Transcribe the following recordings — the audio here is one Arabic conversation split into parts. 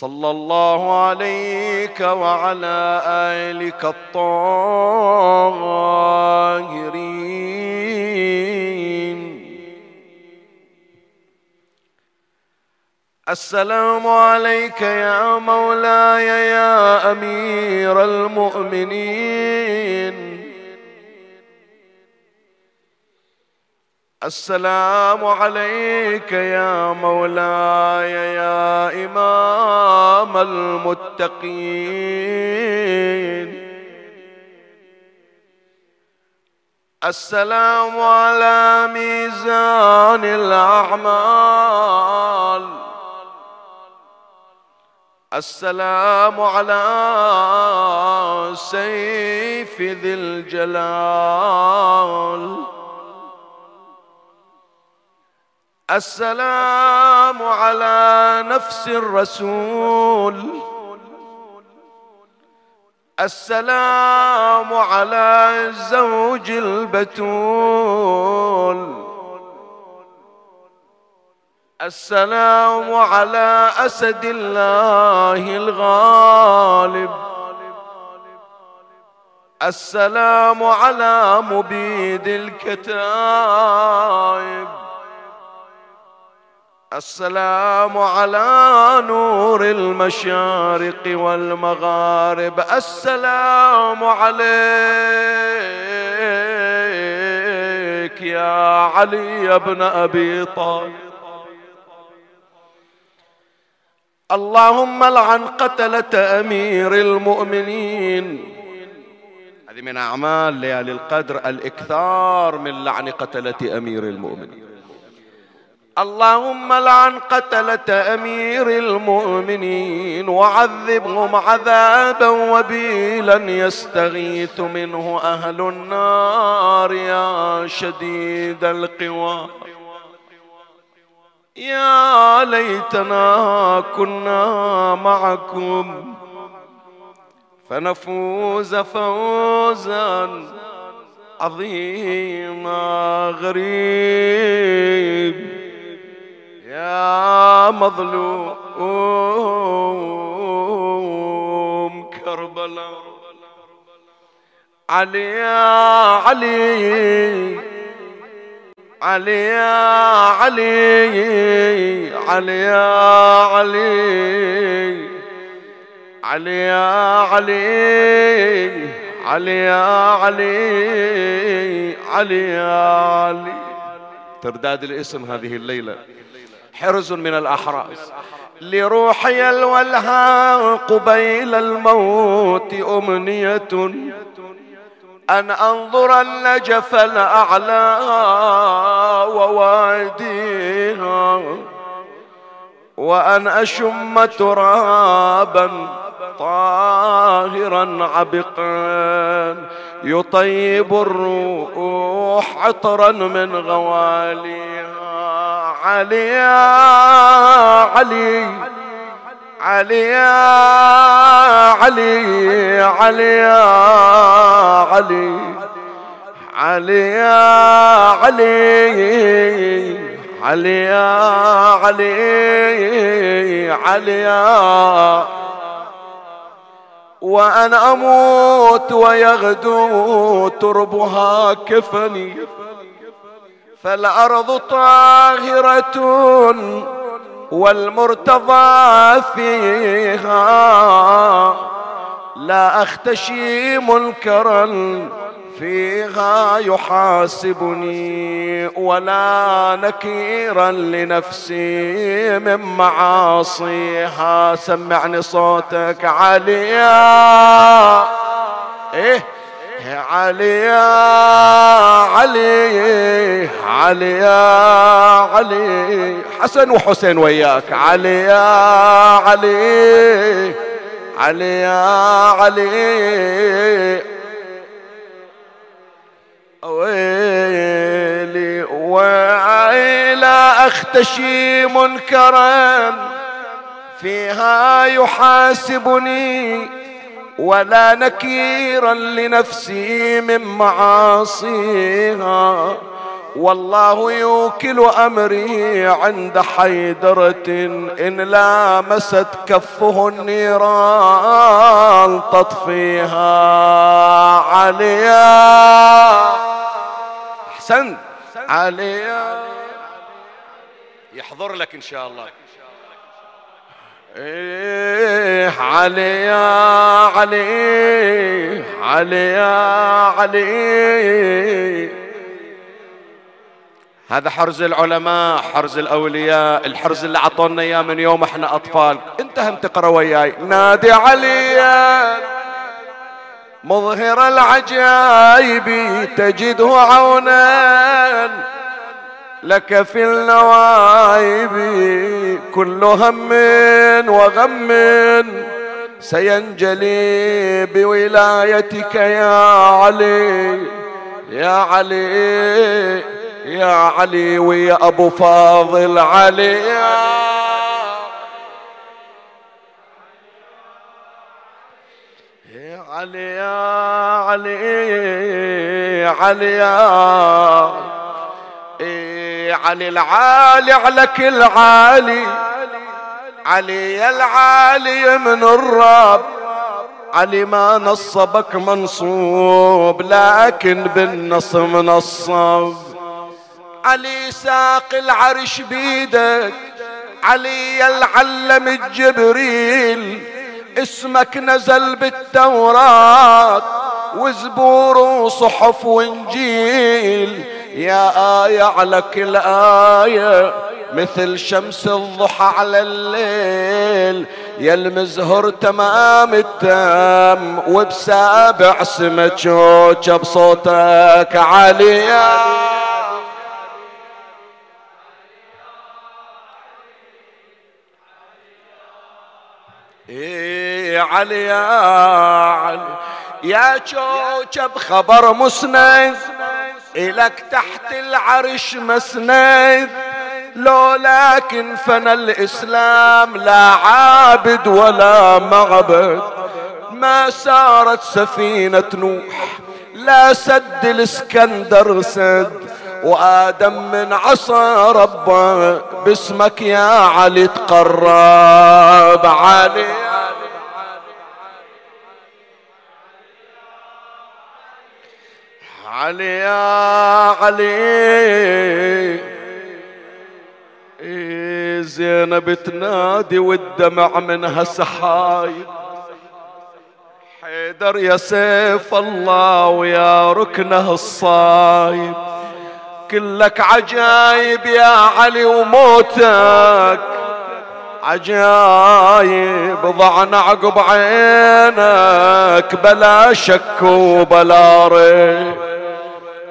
صلى الله عليك وعلى آلك الطاهرين. السلام عليك يا مولاي يا أمير المؤمنين. السلام عليك يا مولاي يا إمام المتقين. السلام على ميزان الأعمال. السلام على سيف ذي الجلال. السلام على نفس الرسول. السلام على الزوج البتول. السلام على أسد الله الغالب. السلام على مبيد الكتائب. السلام على نور المشارق والمغارب. السلام عليك يا علي بن أبي طالب. اللهم لعن قتلة أمير المؤمنين. هذه من أعمال ليالي القدر الإكثار من لعن قتلة أمير المؤمنين. اللهم لعن قتلة أمير المؤمنين وعذبهم عذابا وبيلا يستغيث منه أهل النار يا شديد القوى. يا ليتنا كنا معكم فنفوز فوزا عظيما غريب. يا مظلوم كربلاء. علي يا علي. علي يا علي. علي يا علي. علي يا علي. علي يا علي. علي يا علي. ترداد الاسم هذه الليلة. حرز من الأحراز لروحي الولهاء قبيل الموت أمنية. أن أنظر النجف الأعلى وواديها. وأن أشم ترابا طاهرا عبقا يطيب الروح عطرا من غواليها. علي يا علي علي علي علي علي علي علي علي علي علي يا وأنا أموت ويغدو تربها كفني. فالأرض طاهرة والمرتضى فيها. لا أختشي منكرا فيها يحاسبني ولا نكيرا لنفسي من معاصيها. سمعني صوتك عليا. إيه؟ علي يا علي علي يا علي. حسن وحسين وياك. علي يا علي علي علي. ويلي ويلا أختشي منكرا فيها يحاسبني ولا نكيرا لنفسي من معاصيها. والله يوكل أمري عند حيدرة إن لامست كفه النيران تطفيها عليا. أحسنت. عليا. يحضر لك إن شاء الله. إيه علي يا علي علي يا علي. هذا حرز العلماء حرز الأولياء الحرز اللي عطونا إياه من يوم إحنا أطفال. أنت هم تقرأ وياي. نادي عليا مظهر العجائب تجده عونا. لك في النوايب كل هم وغم سينجلي بولايتك يا علي يا علي. يا علي ويا أبو فاضل علي. يا علي يا علي علي يا. علي العالي على كل عالي علي العالي من الرب علي ما نصبك منصوب لكن بالنصب نصب. علي ساق العرش بيدك علي العلم الجبريل. اسمك نزل بالتوراة وزبور وصحف وإنجيل. يا آية على كل آية مثل شمس الضحى على الليل. يا المزهر تمام التام وبسابع سمك بصوتك عالية. إيه علي يا علي. يا شوشب خبر مسند إلك تحت العرش مسند. لو لكن فنى الإسلام لا عابد ولا معبد. ما سارت سفينة نوح لا سد الإسكندر سد. وآدم من عصا ربه باسمك يا علي تقرب. علي. علي يا علي. إيه زينب تنادي والدمع منها سحايب حيدر يا سيف الله ويا ركنه الصايب. كلك عجايب يا علي وموتك. عجايب ضعنا عقب عينك بلا شك وبلا ريب.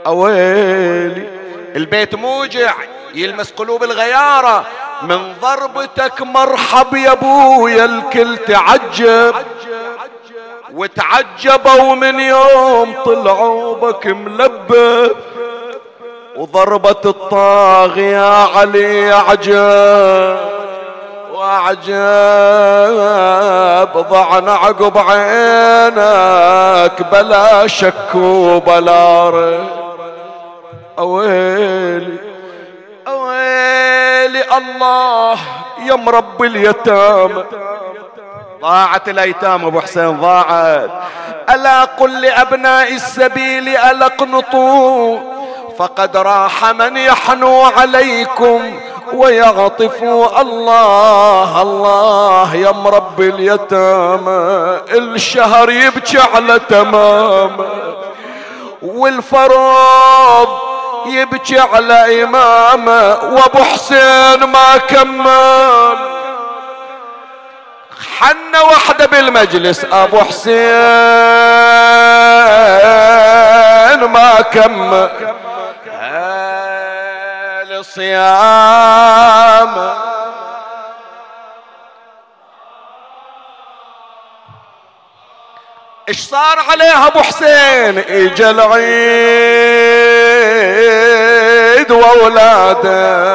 أويلي البيت موجع يلمس قلوب الغيارة. من ضربتك مرحب يا أبويا الكل تعجب. وتعجبوا من يوم طلعوا بك ملبب. وضربة الطاغية علي عجب وعجب ضعنا عقب عينك بلا شك وبلا ريب أويلي أويلي الله يا مرب اليتامى. ضاعت الايتام أبو حسين ضاعت. ألا قل لأبناء السبيل الا اقنطوا فقد راح من يحنو عليكم. ويعطفوا الله الله يا مربي اليتامى. الشهر يبكي على تمامه والفرض يبكي على إمامه وأبو حسين ما كمل. حنا وحده بالمجلس أبو حسين ما كمل. الصيام. إيش صار عليها أبو حسين؟ إجا العيد وأولاده.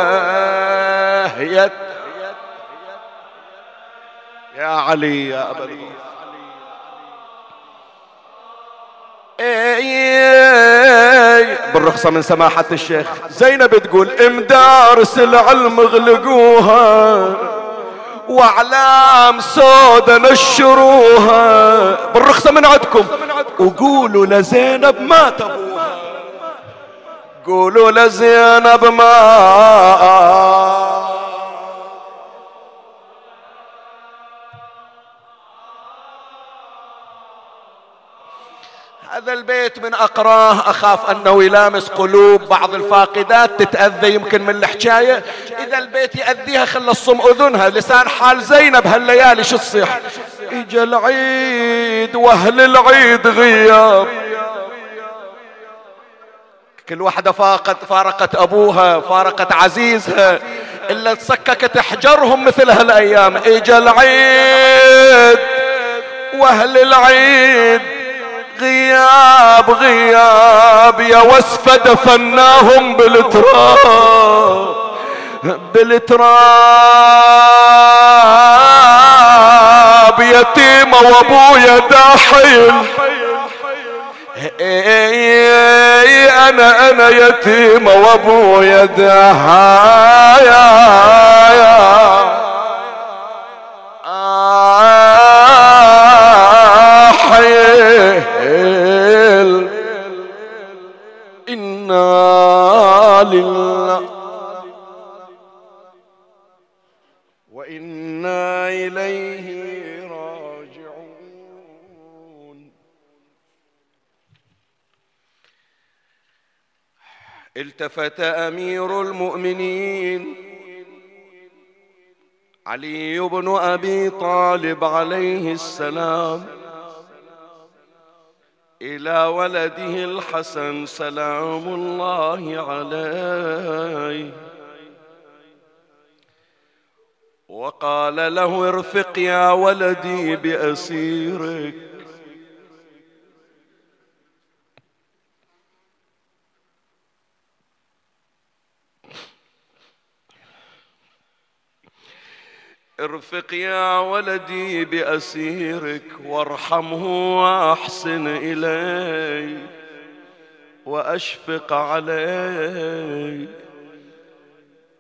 يا علي يا أبا بالرخصة من سماحة الشيخ. زينب تقول امدارس العلم اغلقوها وأعلام سودة نشروها. بالرخصة من عندكم. وقولوا لزينب ما تبوها. قولوا لزينب ما هذا البيت من أقراه أخاف أنه يلامس قلوب بعض الفاقدات تتأذى يمكن من الحكاية. إذا البيت يأذيها خلى الصم أذنها لسان حال زينب هالليالي شو تصيح؟ إجا العيد وأهل العيد غياب. كل واحدة فاقت فارقت أبوها فارقت عزيزها. إلا تسككت حجرهم مثل هالأيام. إجا العيد وأهل العيد غياب غياب يا وسفة دفناهم بالتراب بالتراب يتيمة وابويا داحل أنا أنا يتيمة وابويا داحل لله. وإنا إليه راجعون. التفت أمير المؤمنين علي بن أبي طالب عليه السلام. إلى ولده الحسن سلام الله عليه. وقال له ارفق يا ولدي بأسيرك. ارفق يا ولدي بأسيرك وارحمه وأحسن إليه وأشفق عليه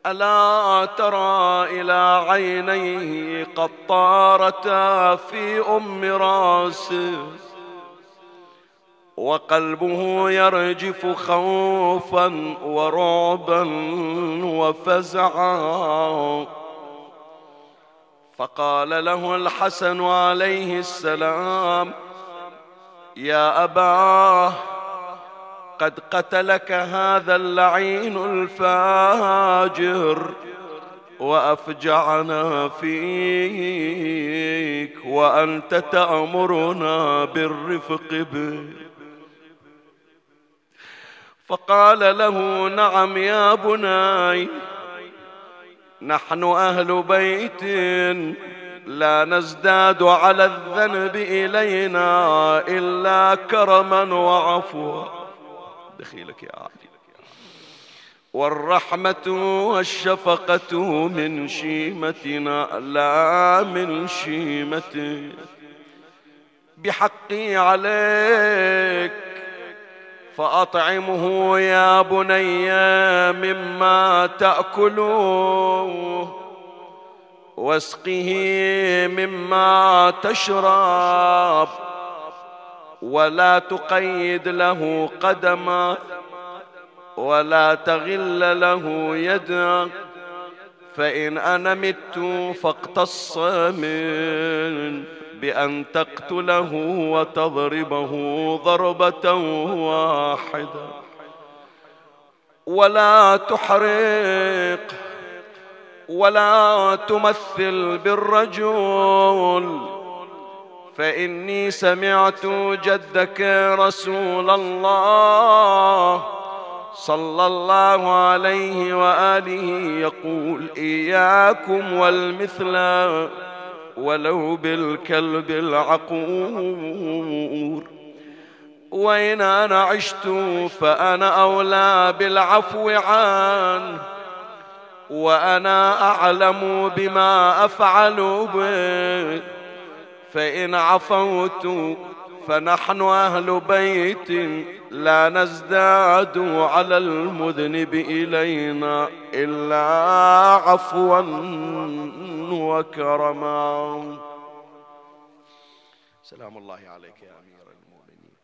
ألا ترى إلى عينيه قد طارتا في أم راسه وقلبه يرجف خوفا ورعبا وفزعا. فقال له الحسن عليه السلام يا اباه قد قتلك هذا اللعين الفاجر وأفجعنا فيك وأنت تأمرنا بالرفق به. فقال له نعم يا بني نحن أهل بيت لا نزداد على الذنب إلينا إلا كرما وعفوا. دخيلك يا علي والرحمة والشفقة من شيمتنا لا من شيمتك بحقي عليك فأطعمه يا بني مما تأكلوه واسقه مما تشرب. ولا تقيد له قدما. ولا تغل له يدا. فإن أنا مت فاقتص من بأن تقتله وتضربه ضربة واحدة. ولا تحرق ولا تمثل بالرجل. فإني سمعت جدك رسول الله صلى الله عليه وآله يقول إياكم والمثل. ولو بالكلب العقور. وإن أنا عشت فأنا أولى بالعفو عنه وأنا أعلم بما أفعل به. فإن عفوت فنحن أهل بيت لا نزداد على المذنب إلينا إلا عفوا وكرما. سلام الله عليك يا أمير المؤمنين.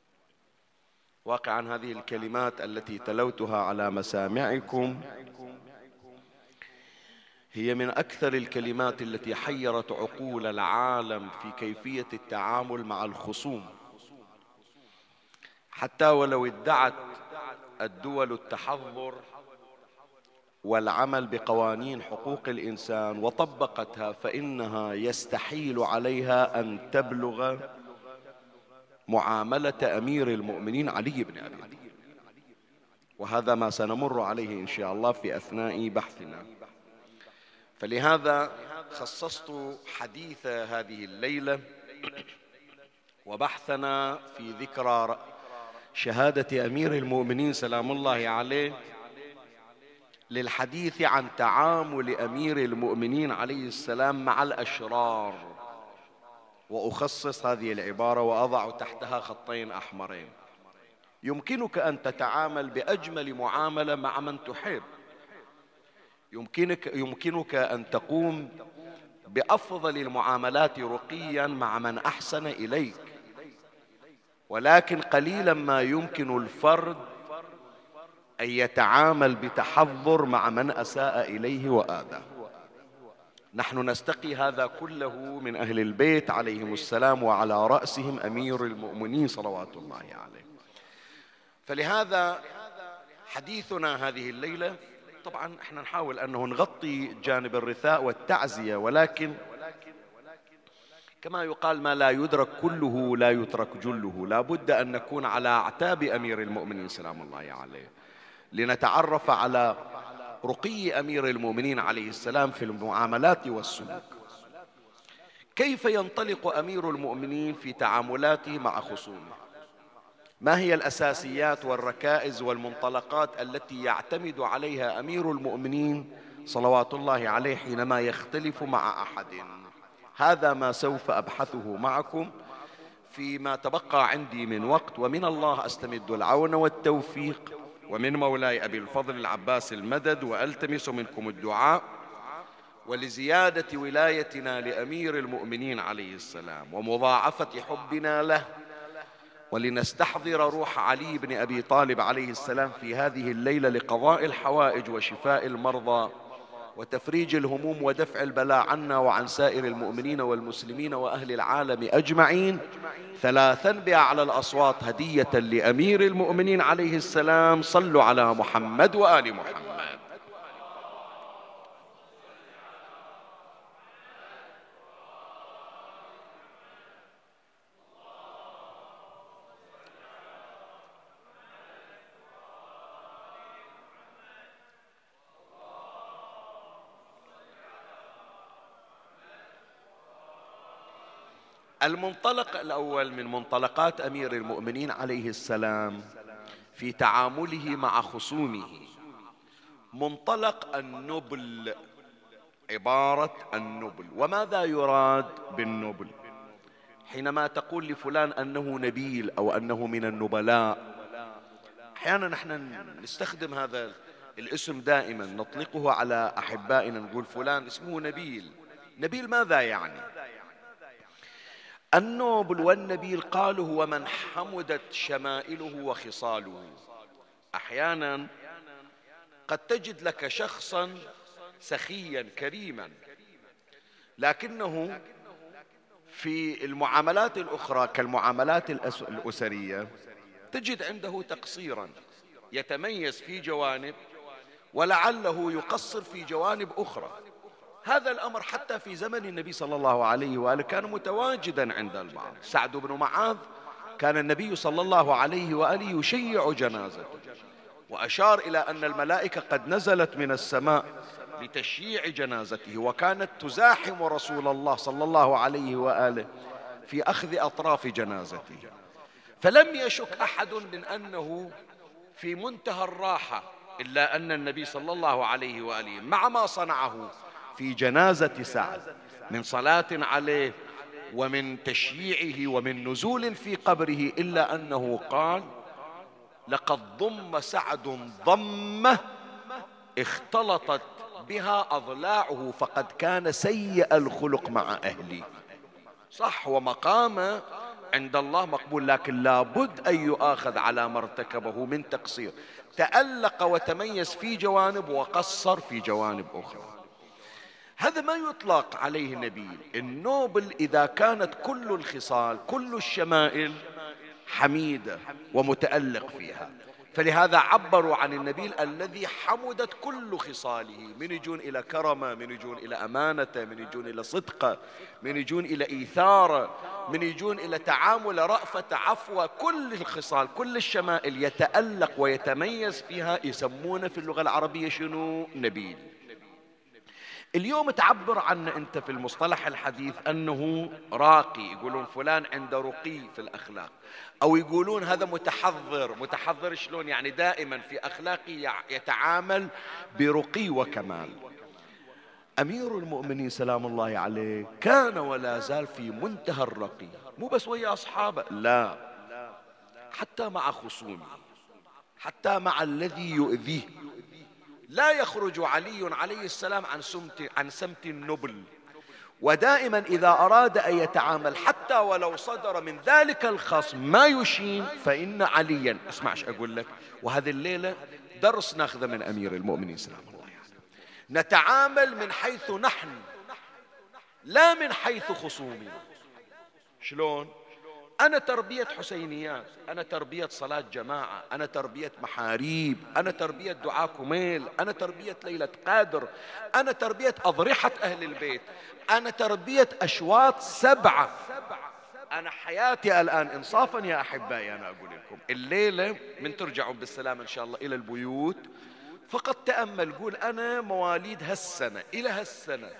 واقعا هذه الكلمات التي تلوتها على مسامعكم هي من أكثر الكلمات التي حيرت عقول العالم في كيفية التعامل مع الخصوم. حتى ولو ادعت الدول التحضر والعمل بقوانين حقوق الإنسان وطبقتها فإنها يستحيل عليها أن تبلغ معاملة أمير المؤمنين علي بن أبي طالب. وهذا ما سنمر عليه إن شاء الله في أثناء بحثنا. فلهذا خصصت حديث هذه الليلة وبحثنا في ذكرى شهادة أمير المؤمنين سلام الله عليه للحديث عن تعامل أمير المؤمنين عليه السلام مع الأشرار. وأخصص هذه العبارة وأضع تحتها خطين أحمرين. يمكنك أن تتعامل بأجمل معاملة مع من تحب. يمكنك يمكنك أن تقوم بأفضل المعاملات رقيا مع من أحسن إليك. ولكن قليلا ما يمكن الفرد أن يتعامل بتحضر مع من أساء إليه وآذاه. نحن نستقي هذا كله من أهل البيت عليهم السلام وعلى رأسهم أمير المؤمنين صلوات الله عليه. فلهذا حديثنا هذه الليلة طبعا إحنا نحاول أنه نغطي جانب الرثاء والتعزية ولكن كما يقال ما لا يدرك كله لا يترك جله. لا بد أن نكون على أعتاب أمير المؤمنين. سلام الله عليه. لنتعرف على رقي أمير المؤمنين عليه السلام في المعاملات والسلوك. كيف ينطلق أمير المؤمنين في تعاملاته مع خصومه؟ ما هي الأساسيات والركائز والمنطلقات التي يعتمد عليها أمير المؤمنين صلوات الله عليه حينما يختلف مع أحد؟ هذا ما سوف أبحثه معكم فيما تبقى عندي من وقت ومن الله أستمد العون والتوفيق. ومن مولاي أبي الفضل العباس المدد وألتمس منكم الدعاء ولزيادة ولايتنا لأمير المؤمنين عليه السلام ومضاعفة حبنا له. ولنستحضر روح علي بن أبي طالب عليه السلام في هذه الليلة لقضاء الحوائج وشفاء المرضى. وتفريج الهموم ودفع البلاء عنا وعن سائر المؤمنين والمسلمين وأهل العالم أجمعين. ثلاثا بأعلى الأصوات هدية لأمير المؤمنين عليه السلام. صلوا على محمد وآل محمد. المنطلق الأول من منطلقات أمير المؤمنين عليه السلام في تعامله مع خصومه. منطلق النبل عبارة النبل. وماذا يراد بالنبل؟ حينما تقول لفلان أنه نبيل أو أنه من النبلاء أحيانا نحن نستخدم هذا الاسم دائما. نطلقه على أحبائنا نقول فلان اسمه نبيل. نبيل ماذا يعني؟ النوبل والنبيل قالوا هو من حمدت شمائله وخصاله. أحيانا قد تجد لك شخصا سخيا كريما لكنه في المعاملات الأخرى كالمعاملات الأسرية تجد عنده تقصيرا يتميز في جوانب ولعله يقصر في جوانب أخرى. هذا الأمر حتى في زمن النبي صلى الله عليه وآله كان متواجدا عند البعض. سعد بن معاذ كان النبي صلى الله عليه وآله يشيع جنازته وأشار إلى أن الملائكة قد نزلت من السماء لتشييع جنازته وكانت تزاحم رسول الله صلى الله عليه وآله في أخذ أطراف جنازته. فلم يشك أحد من أنه في منتهى الراحة إلا أن النبي صلى الله عليه وآله مع ما صنعه في جنازة سعد من صلاة عليه ومن تشييعه ومن نزول في قبره إلا أنه قال لقد ضم سعد ضمة اختلطت بها أضلاعه فقد كان سيء الخلق مع أهلي. صح ومقامه عند الله مقبول لكن لابد أن يؤاخذ على ما ارتكبه من تقصير. تألق وتميز في جوانب وقصر في جوانب أخرى. هذا ما يطلق عليه النبي النوبل إذا كانت كل الخصال كل الشمائل حميدة ومتألق فيها. فلهذا عبروا عن النبي الذي حمدت كل خصاله من يجون إلى كرمة من يجون إلى أمانته من يجون إلى صدقه من يجون إلى إيثاره من يجون إلى تعامل رأفة عفوة كل الخصال كل الشمائل يتألق ويتميز فيها يسمونه في اللغة العربية شنو؟ نبيل. اليوم تعبر عنه أنت في المصطلح الحديث أنه راقي. يقولون فلان عنده رقي في الأخلاق. أو يقولون هذا متحضر. متحضر شلون؟ يعني دائما في أخلاقه يتعامل برقي وكمال. أمير المؤمنين سلام الله عليه كان ولا زال في منتهى الرقي. مو بس ويا أصحابه لا. حتى مع خصومه حتى مع الذي يؤذيه. لا يخرج علي عليه السلام عن سمت عن سمت النبل. ودائما إذا أراد أن يتعامل حتى ولو صدر من ذلك الخصم ما يشين فإن عليا. اسمعش أقول لك. وهذه الليلة درس ناخذه من أمير المؤمنين سلام الله عليه. نتعامل من حيث نحن لا من حيث خصومنا شلون؟ أنا تربية حسينيات أنا تربية صلاة جماعة أنا تربية محاريب أنا تربية دعاء كميل أنا تربية ليلة قادر أنا تربية أضرحة أهل البيت أنا تربية أشواط سبعة. أنا حياتي الآن إنصافا يا أحبائي أنا أقول لكم الليلة من ترجعون بالسلام إن شاء الله إلى البيوت. فقط تأمل قول أنا مواليد هالسنة إلى هالسنة.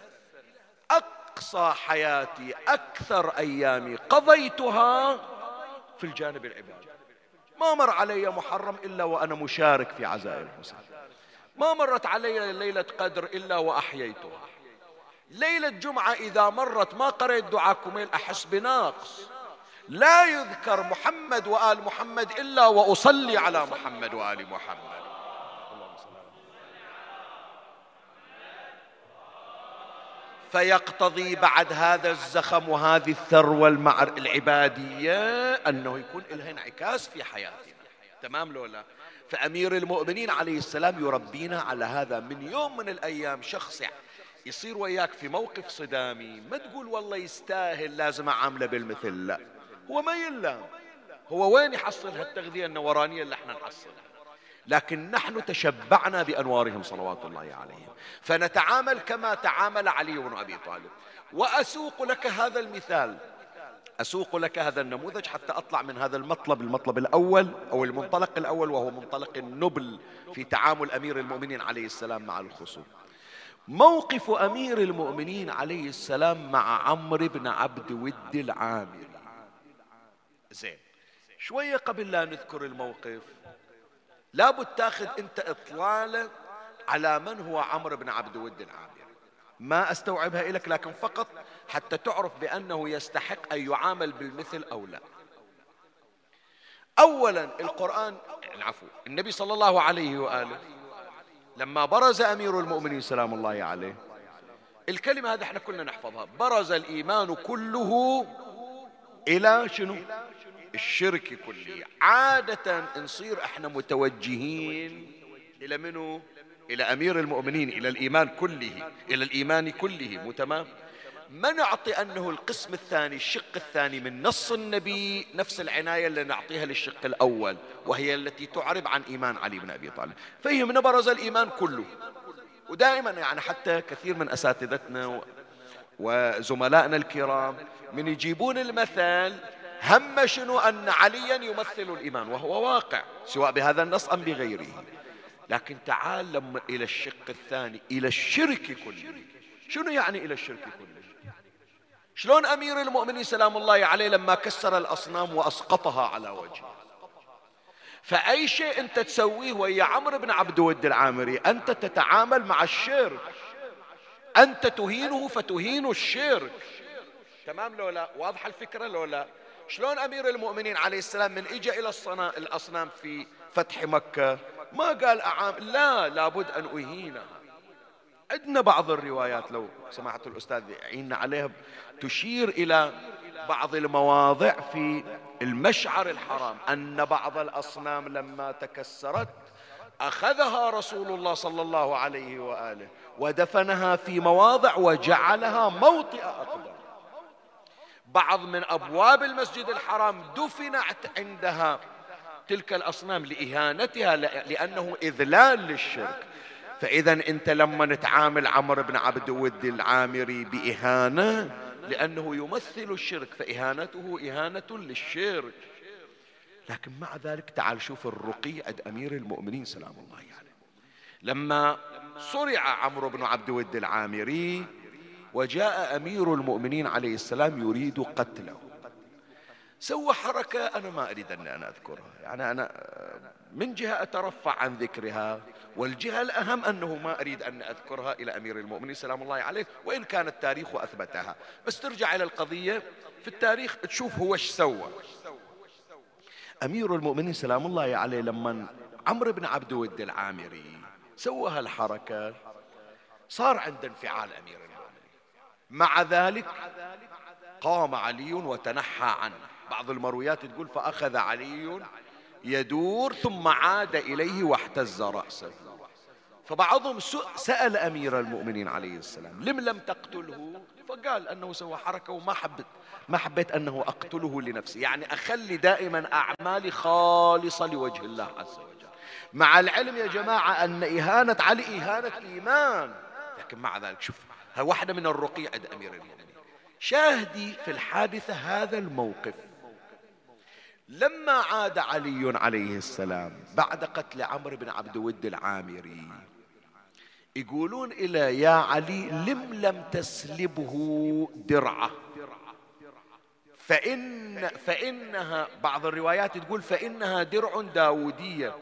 أقصى حياتي أكثر أيامي قضيتها في الجانب العبادي. ما مر علي محرم إلا وأنا مشارك في عزاء الحسين ما مرت علي ليلة قدر إلا وأحييتها. ليلة جمعة إذا مرت ما قرأت دعاء كميل أحس بناقص. لا يذكر محمد وآل محمد إلا وأصلي على محمد وآل محمد. فيقتضي بعد هذا الزخم وهذه الثروة المعر العبادية أنه يكون لها انعكاس في حياتنا. تمام لو لا؟ فأمير المؤمنين عليه السلام يربينا على هذا من يوم من الأيام شخص يصير وياك في موقف صدامي. ما تقول والله يستاهل لازم أعامله بالمثل لا. هو ما يلام. هو وين يحصل هالتغذية النورانية اللي إحنا نحصلها؟ لكن نحن تشبعنا بأنوارهم صلوات الله عليهم. فنتعامل كما تعامل علي بن أبي طالب. وأسوق لك هذا المثال. أسوق لك هذا النموذج حتى أطلع من هذا المطلب المطلب الأول أو المنطلق الأول وهو منطلق النبل في تعامل أمير المؤمنين عليه السلام مع الخصوم. موقف أمير المؤمنين عليه السلام مع عمرو بن عبد ود العامري. زين شوية قبل لا نذكر الموقف لابد تاخذ انت اطلاله على من هو عمرو بن عبد ود العامري ما استوعبها لك لكن فقط حتى تعرف بأنه يستحق أن يعامل بالمثل أو لا. اولا القرآن العفو النبي صلى الله عليه وآله لما برز أمير المؤمنين سلام الله عليه الكلمة هذه إحنا كلنا نحفظها برز الإيمان كله إلى شنو؟ الشرك كلية عادة نصير إحنا متوجهين إلى منو؟ إلى أمير المؤمنين إلى الإيمان كله إلى الإيمان كله مو تمام؟ ما نعطي أنه القسم الثاني الشق الثاني من نص النبي نفس العناية اللي نعطيها للشق الأول وهي التي تعرب عن إيمان علي بن أبي طالب. فيهمنا برز الإيمان كله. ودائما يعني حتى كثير من أساتذتنا وزملائنا الكرام من يجيبون المثل هم شنو أن عليا يمثل الإيمان وهو واقع سواء بهذا النص أم بغيره. لكن تعال إلى الشق الثاني إلى الشرك كله. شنو يعني إلى الشرك كله؟ شلون أمير المؤمنين سلام الله عليه لما كسر الأصنام وأسقطها على وجهه؟ فأي شيء أنت تسويه ويا عمرو بن عبد ود العامري أنت تتعامل مع الشرك. أنت تهينه فتهين الشرك. تمام لو لا؟ واضحة الفكرة لو لا؟ شلون أمير المؤمنين عليه السلام من إجا إلى الأصنام في فتح مكة؟ ما قال أعام لا لابد أن أهينها. عندنا بعض الروايات لو سماحة الأستاذ يعيننا عليها تشير إلى بعض المواضع في المشعر الحرام أن بعض الأصنام لما تكسرت أخذها رسول الله صلى الله عليه وآله ودفنها في مواضع وجعلها موطئ أقدام بعض من أبواب المسجد الحرام دفنت عندها تلك الأصنام لإهانتها لأنه إذلال للشرك فإذا أنت لما نتعامل عمرو بن عبد ود العامري بإهانة لأنه يمثل الشرك فإهانته إهانة للشرك لكن مع ذلك تعال شوف الرقي عند أمير المؤمنين سلام الله عليه يعني. لما صرع عمرو بن عبد ود العامري وجاء أمير المؤمنين عليه السلام يريد قتله. سوى حركة أنا ما أريد أن أنا أذكرها. يعني أنا من جهة أترفع عن ذكرها والجهة الأهم أنه ما أريد أن أذكرها إلى أمير المؤمنين سلام الله عليه وإن كان التاريخ أثبتها. بس ترجع إلى القضية في التاريخ تشوف هو إيش سوى. أمير المؤمنين سلام الله عليه لما عمرو بن عبد ود العامري سوى هالحركة صار عنده انفعال أمير مع ذلك قام علي وتنحى عنه. بعض المرويات تقول فأخذ علي يدور ثم عاد إليه واحتز رأسه. فبعضهم سأل أمير المؤمنين عليه السلام لم لم تقتله؟ فقال أنه سوى حركة وما حبت ما حبيت أنه أقتله لنفسي. يعني أخلي دائما أعمالي خالصة لوجه الله عز وجل. مع العلم يا جماعة أن إهانة علي إهانة إيمان لكن مع ذلك شوف واحدة من الرقي عند أمير المؤمنين. شاهدي في الحادثة هذا الموقف. لما عاد علي عليه السلام بعد قتل عمرو بن عبد ود العامري يقولون إلى يا علي لم لم تسلبه درعة. فإن فإنها بعض الروايات تقول فإنها درع داودية.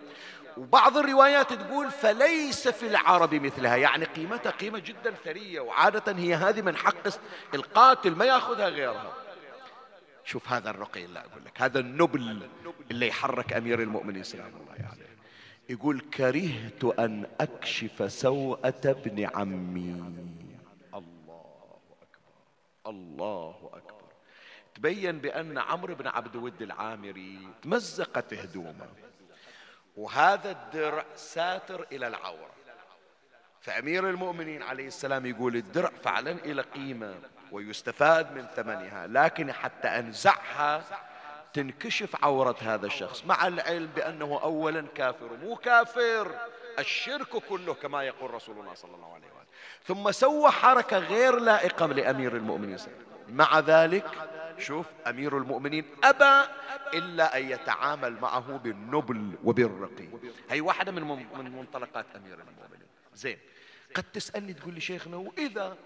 وبعض الروايات تقول فليس في العرب مثلها يعني قيمتها قيمة جدا ثرية وعادة هي هذه من حق القاتل ما يأخذها غيرها. شوف هذا الرقي اللي أقول لك هذا النبل اللي يحرك أمير المؤمنين سلام الله عليه. يعني. يقول كرهت أن أكشف سوءة ابن عمي. الله أكبر الله أكبر. تبين بأن عمرو بن عبد ود العامري تمزقت هدومه. وهذا الدرع ساتر إلى العورة. فأمير المؤمنين عليه السلام يقول الدرع فعلا إلى قيمة ويستفاد من ثمنها لكن حتى أنزعها تنكشف عورة هذا الشخص مع العلم بأنه أولا كافر مو كافر. الشرك كله كما يقول رسول الله صلى الله عليه وسلم ثم سوى حركة غير لائقة لأمير المؤمنين. مع ذلك شوف أمير المؤمنين أبى إلا أن يتعامل معه بالنبل وبالرقي هي واحدة من من منطلقات أمير المؤمنين. زين قد تسألني تقول لي شيخنا وإذا؟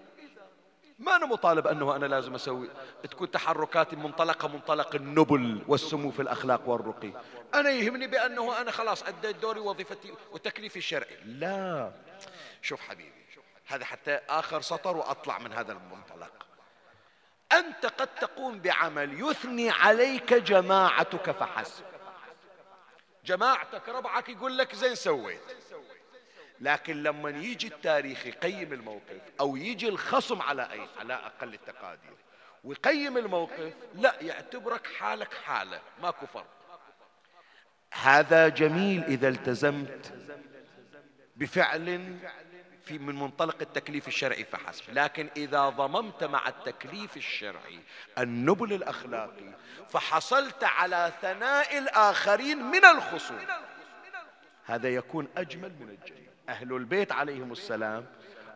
ما أنا مطالب أنه أنا لازم أسوي؟ تكون تحركاتي منطلقة منطلق النبل والسمو في الأخلاق والرقي أنا يهمني بأنه أنا خلاص أديت دوري وظيفتي وتكليفي الشرعي. لا. شوف حبيبي هذا حتى آخر سطر وأطلع من هذا المنطلق. أنت قد تقوم بعمل يثني عليك جماعتك فحسب. جماعتك ربعك يقول لك زين سويت. لكن لما يجي التاريخ يقيم الموقف أو يجي الخصم على أي على أقل التقادير ويقيم الموقف لا يعتبرك حالك حالة ماكو فرق. هذا جميل إذا التزمت بفعل في من منطلق التكليف الشرعي فحسب. لكن إذا ضممت مع التكليف الشرعي النبل الأخلاقي فحصلت على ثناء الآخرين من الخصوم. هذا يكون أجمل من الجميع أهل البيت عليهم السلام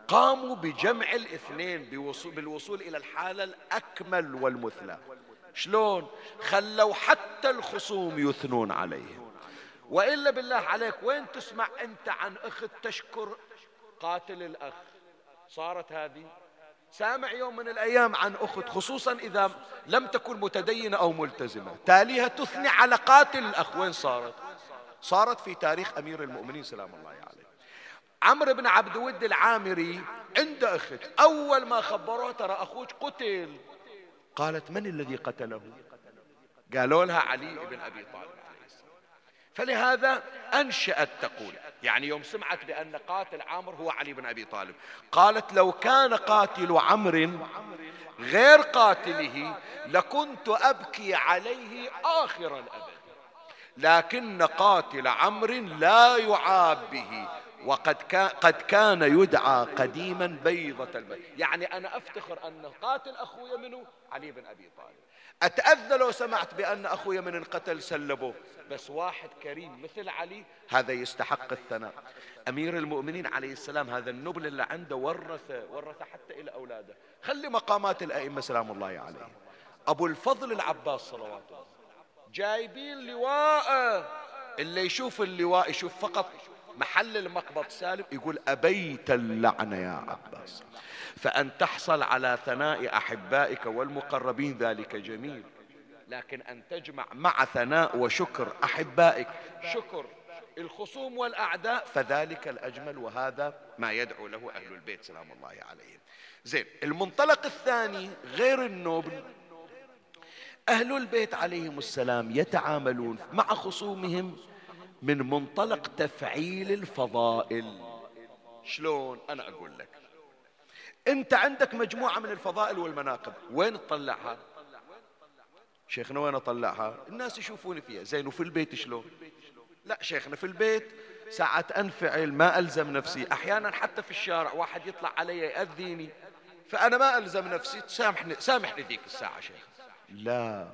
قاموا بجمع الاثنين بالوصول إلى الحالة الأكمل والمثلى. شلون؟ خلوا حتى الخصوم يثنون عليهم. وإلا بالله عليك وين تسمع أنت عن أخت تشكر قاتل الأخ. صارت هذه. سامع يوم من الأيام عن أخت خصوصا إذا لم تكن متدينة أو ملتزمة. تاليها تثني على قاتل الأخ. وين صارت؟ صارت في تاريخ أمير المؤمنين سلام الله عليه. عمرو بن عبد ود العامري عنده أخت. أول ما خبروه ترى أخوك قتل. قالت من الذي قتله؟ قالوا لها علي بن أبي طالب. فلهذا أنشأت تقول يعني يوم سمعت بأن قاتل عامر هو علي بن أبي طالب قالت لو كان قاتل عمرو غير قاتله لكنت أبكي عليه آخر الأبد لكن قاتل عمرو لا يعاب به وقد كان قد كان يدعى قديما بيضة البيت يعني أنا أفتخر أن قاتل أخويا منه علي بن أبي طالب. أتأذى لو سمعت بأن أخويا من انقتل سلبوه بس واحد كريم مثل علي. هذا يستحق الثناء. أمير المؤمنين عليه السلام هذا النبل اللي عنده ورثة ورثة حتى إلى أولاده. خلي مقامات الأئمة سلام الله عليه أبو الفضل العباس صلوات الله جايبين لواءه اللي يشوف اللواء يشوف فقط محل المقبض سالم يقول أبيت اللعنة يا عباس. فأن تحصل على ثناء أحبائك والمقربين ذلك جميل. لكن أن تجمع مع ثناء وشكر أحبائك. شكر الخصوم والأعداء فذلك الأجمل وهذا ما يدعو له أهل البيت سلام الله عليهم. زين المنطلق الثاني غير النوبل. أهل البيت عليهم السلام يتعاملون مع خصومهم من منطلق تفعيل الفضائل. شلون؟ أنا أقول لك. أنت عندك مجموعة من الفضائل والمناقب وين تطلعها؟ شيخنا وين أطلعها؟ الناس يشوفوني فيها. زين وفي البيت شلون؟ لا شيخنا في البيت ساعة أنفعل ما ألزم نفسي. أحيانا حتى في الشارع واحد يطلع علي يأذيني. فأنا ما ألزم نفسي. سامحني سامحني ذيك الساعة شيخ. لا.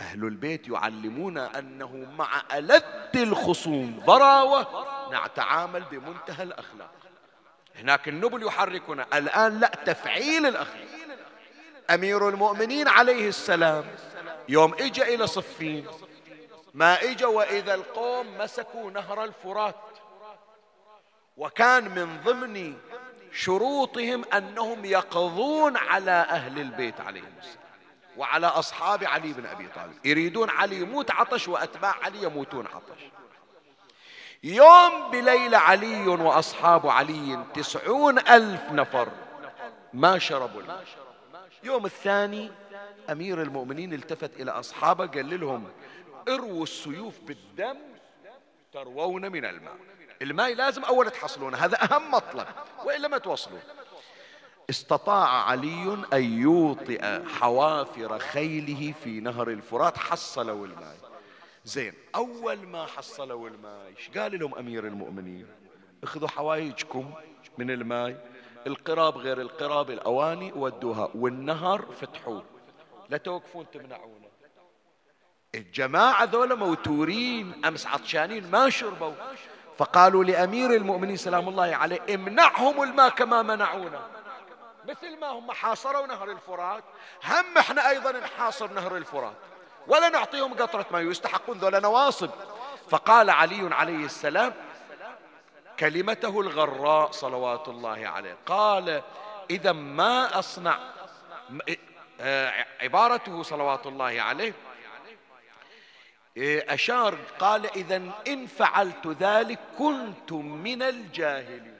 أهل البيت يعلمونا أنه مع ألد الخصوم ضراوة نتعامل بمنتهى الأخلاق. هناك النبل يحركنا الآن لا تفعيل الأخلاق. أمير المؤمنين عليه السلام. يوم إجا إلى صفين. ما إجا وإذا القوم مسكوا نهر الفرات. وكان من ضمن شروطهم أنهم يقضون على أهل البيت عليهم السلام. وعلى أصحاب علي بن أبي طالب. يريدون علي يموت عطش وأتباع علي يموتون عطش. يوم بليلة علي وأصحاب علي تسعون ألف نفر. ما شربوا الماء يوم الثاني أمير المؤمنين التفت إلى أصحابه قال لهم ارووا السيوف بالدم تروون من الماء. الماء لازم أول تحصلونه هذا أهم مطلب وإلا ما توصلون استطاع علي أن يوطئ حوافر خيله في نهر الفرات حصلوا الماء. زين أول ما حصلوا الماء قال لهم أمير المؤمنين؟ اخذوا حوايجكم من الماء. القراب غير القراب الأواني ودوها. والنهر فتحوه لا توقفون تمنعونه. الجماعة ذولا موتورين أمس عطشانين ما شربوا. فقالوا لأمير المؤمنين سلام الله عليه امنعهم الماء كما منعونا. مثل ما هم حاصروا نهر الفرات هم إحنا أيضا نحاصر نهر الفرات. ولا نعطيهم قطرة ماء يستحقون ذولا نواصب. فقال علي عليه السلام كلمته الغراء صلوات الله عليه. قال إذا ما أصنع آه، عبارته صلوات الله عليه. إيه، أشار قال إذا إن فعلت ذلك كنت من الجاهلين.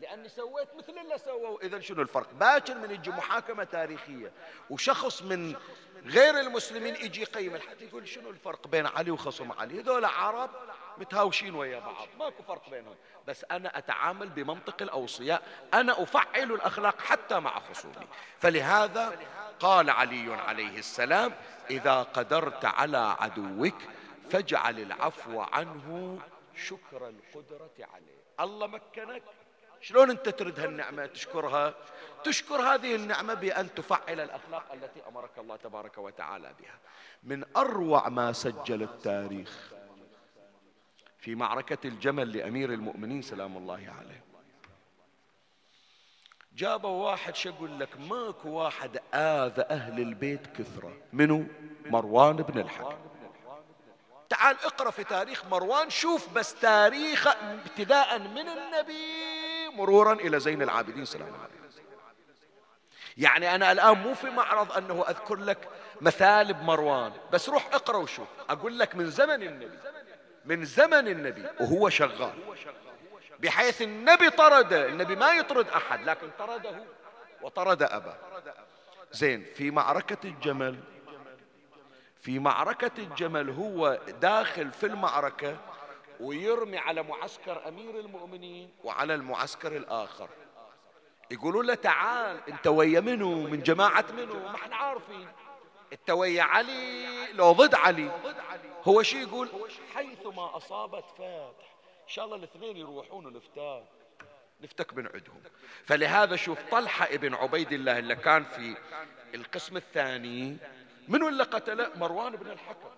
لأني سويت مثل اللي سووا إذا شنو الفرق؟ باكر من يجي محاكمة تاريخية وشخص من غير المسلمين يجي يقيم الحد يقول شنو الفرق بين علي وخصم علي؟ هذول عرب متهاوشين ويا بعض. ماكو فرق بينهم. بس أنا أتعامل بمنطق الأوصياء. أنا أفعل الأخلاق حتى مع خصومي. فلهذا قال علي عليه السلام إذا قدرت على عدوك فاجعل العفو عنه شكر القدرة عليه الله مكنك. شلون أنت تريد هالنعمة؟ تشكرها؟ تشكر هذه النعمة بأن تفعل الأخلاق التي أمرك الله تبارك وتعالى بها. من أروع ما سجل التاريخ في معركة الجمل لأمير المؤمنين سلام الله عليه. جابوا واحد شو أقول لك ماكو واحد آذى أهل البيت كثرة. منو؟ مروان بن الحكم. تعال اقرأ في تاريخ مروان شوف بس تاريخه ابتداء من النبي مرورا إلى زين العابدين سلام الله عليه. يعني أنا الآن مو في معرض أنه أذكر لك مثال بمروان بس روح اقرأ وشوف. أقول لك من زمن النبي. من زمن النبي وهو شغال. بحيث النبي طرده النبي ما يطرد أحد لكن طرده وطرد أباه. زين في معركة الجمل في معركة الجمل هو داخل في المعركة ويرمي على معسكر أمير المؤمنين وعلى المعسكر الآخر. يقولوا له تعال أنت ويا منو؟ من جماعة منو؟ ما إحنا عارفين. انت ويا علي لو ضد علي. هو شي يقول؟ حيث ما أصابت فاتح إن شاء الله الاثنين يروحون ونفتك نفتك من عندهم فلهذا شوف طلحة ابن عبيد الله اللي كان في القسم الثاني منو اللي قتله؟ مروان بن الحكم.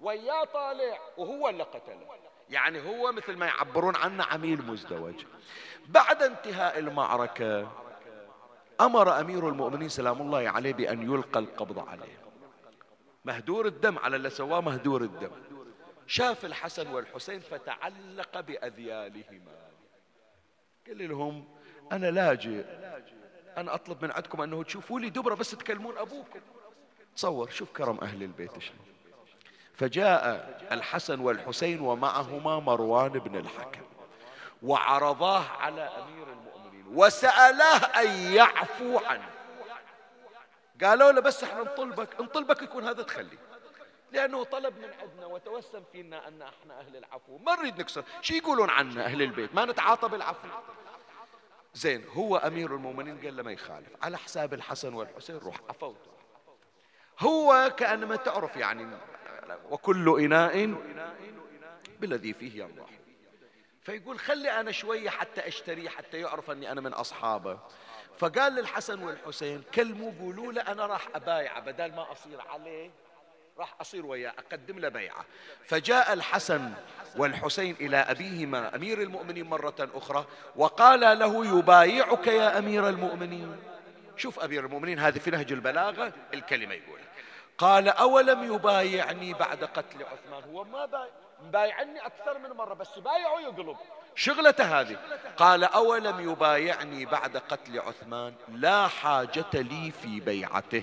وياه طالع وهو اللي قتله. يعني هو مثل ما يعبرون عنه عميل مزدوج. بعد انتهاء المعركة أمر أمير المؤمنين سلام الله عليه بأن يلقى القبض عليه. مهدور الدم على اللي سواه مهدور الدم. شاف الحسن والحسين فتعلق بأذيالهما. قال لهم أنا لاجئ. أنا أطلب من عندكم أنه تشوفوا لي دبرة بس تكلمون أبوكم. تصور شوف كرم أهل البيت شلون فجاء الحسن والحسين ومعهما مروان بن الحكم وعرضاه على أمير المؤمنين وسألاه أن يعفو عنه. قالوا له بس إحنا نطلبك نطلبك يكون هذا تخلي. لأنه طلب من عندنا وتوسم فينا أن إحنا أهل العفو. ما نريد نكسر. شو يقولون عنا أهل البيت؟ ما نتعاطى بالعفو. زين هو أمير المؤمنين قال له ما يخالف. على حساب الحسن والحسين روح عفوت هو كأنما تعرف يعني وكل إناء بالذي فيه ينضح فيقول خلي أنا شوية حتى أشتري حتى يعرف أني أنا من أصحابه. فقال للحسن والحسين كلموا قولوا له أنا راح أبايعه بدل ما أصير عليه راح أصير وياه أقدم له بيعة. فجاء الحسن والحسين إلى أبيهما أمير المؤمنين مرة أخرى وقال له يبايعك يا أمير المؤمنين. شوف أمير المؤمنين هذه في نهج البلاغة الكلمة يقول. قال أولم يبايعني بعد قتل عثمان؟ هو ما بايع. بايعني أكثر من مرة بس بايعه يقلب. شغلته هذه. قال أولم يبايعني بعد قتل عثمان؟ لا حاجة لي في بيعته.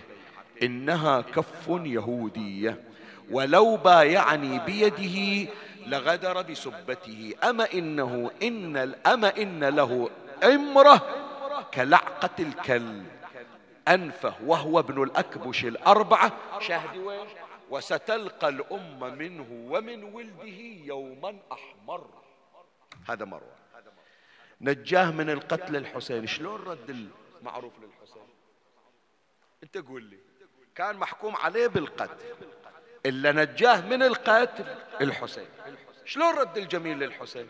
إنها كف يهودية. ولو بايعني بيده لغدر بسبته. أما إنه إن أما إن له إمرة كلعقة الكلب. أنفه وهو ابن الأكبش الأربعة. شاهد وين؟ وستلقى الأمة منه ومن ولده يوما أحمر. هذا مروان نجاه من القتل الحسين. شلون رد المعروف للحسين؟ أنت قول لي. كان محكوم عليه بالقتل. إلا نجاه من القتل الحسين. شلون رد الجميل للحسين؟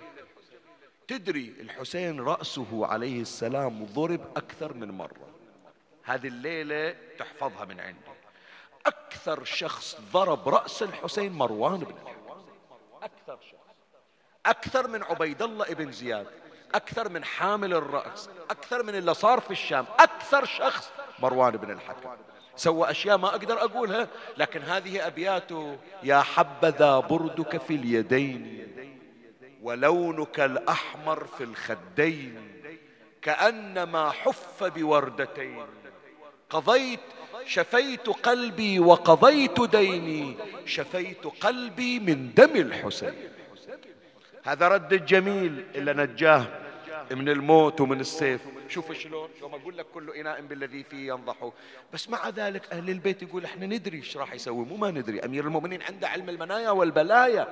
تدري الحسين رأسه عليه السلام ضرب أكثر من مرة. هذه الليلة تحفظها من عندي. أكثر شخص ضرب رأس الحسين مروان بن أكثر شخص. أكثر من عبيد الله ابن زياد. أكثر من حامل الرأس. أكثر من اللي صار في الشام. أكثر شخص مروان بن الحكم. سوى أشياء ما أقدر أقولها لكن هذه أبياته يا حبذا بردك في اليدين ولونك الأحمر في الخدين كأنما حف بوردتين قضيت شفيت قلبي وقضيت ديني شفيت قلبي من دم الحسين. هذا رد الجميل اللي نجاه من الموت ومن السيف. شوف شلون يوم أقول لك كل إناء بالذي فيه ينضح. بس مع ذلك أهل البيت يقول إحنا ندري إيش راح يسوي. مو ما ندري أمير المؤمنين عنده علم المنايا والبلايا.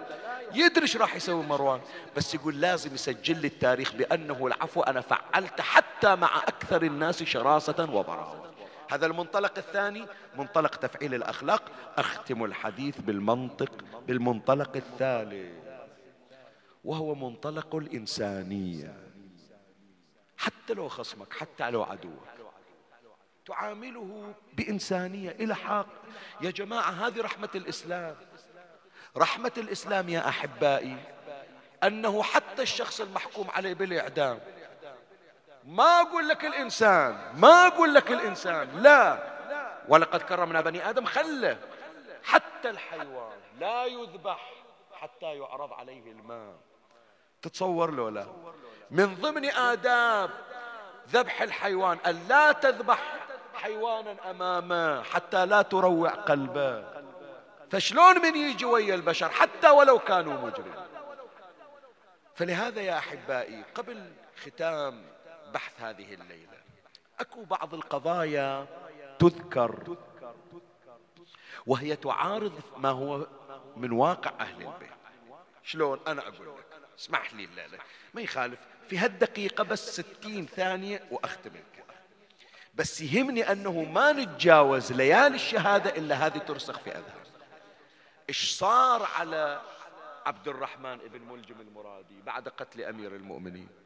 يدري إيش راح يسوي مروان. بس يقول لازم يسجل لي التاريخ بأنه العفو أنا فعلت حتى مع أكثر الناس شراسة وبراءة. هذا المنطلق الثاني منطلق تفعيل الأخلاق. أختم الحديث بالمنطق بالمنطلق الثالث. وهو منطلق الإنسانية. حتى لو خصمك حتى لو عدوك. تعامله بإنسانية إلى حق يا جماعة هذه رحمة الإسلام. رحمة الإسلام يا أحبائي أنه حتى الشخص المحكوم عليه بالإعدام ما أقول لك الإنسان ما أقول لك الإنسان لا. ولقد كرمنا بني آدم خله. حتى الحيوان لا يذبح حتى يعرض عليه الماء. تتصور له لا من ضمن آداب ذبح الحيوان أن لا تذبح حيوانا أمامه حتى لا تروع قلبه. فشلون من يجي ويا البشر حتى ولو كانوا مجرمين؟ فلهذا يا أحبائي قبل ختام بحث هذه الليلة. أكو بعض القضايا تذكر وهي تعارض ما هو من واقع أهل البيت. شلون؟ أنا أقول لك. اسمح لي الليلة. ما يخالف. في هالدقيقة بس ستين ثانية وأختم الكلام. بس يهمني أنه ما نتجاوز ليالي الشهادة إلا هذه ترسخ في أذهان. إيش صار على عبد الرحمن بن ملجم المرادي بعد قتل أمير المؤمنين؟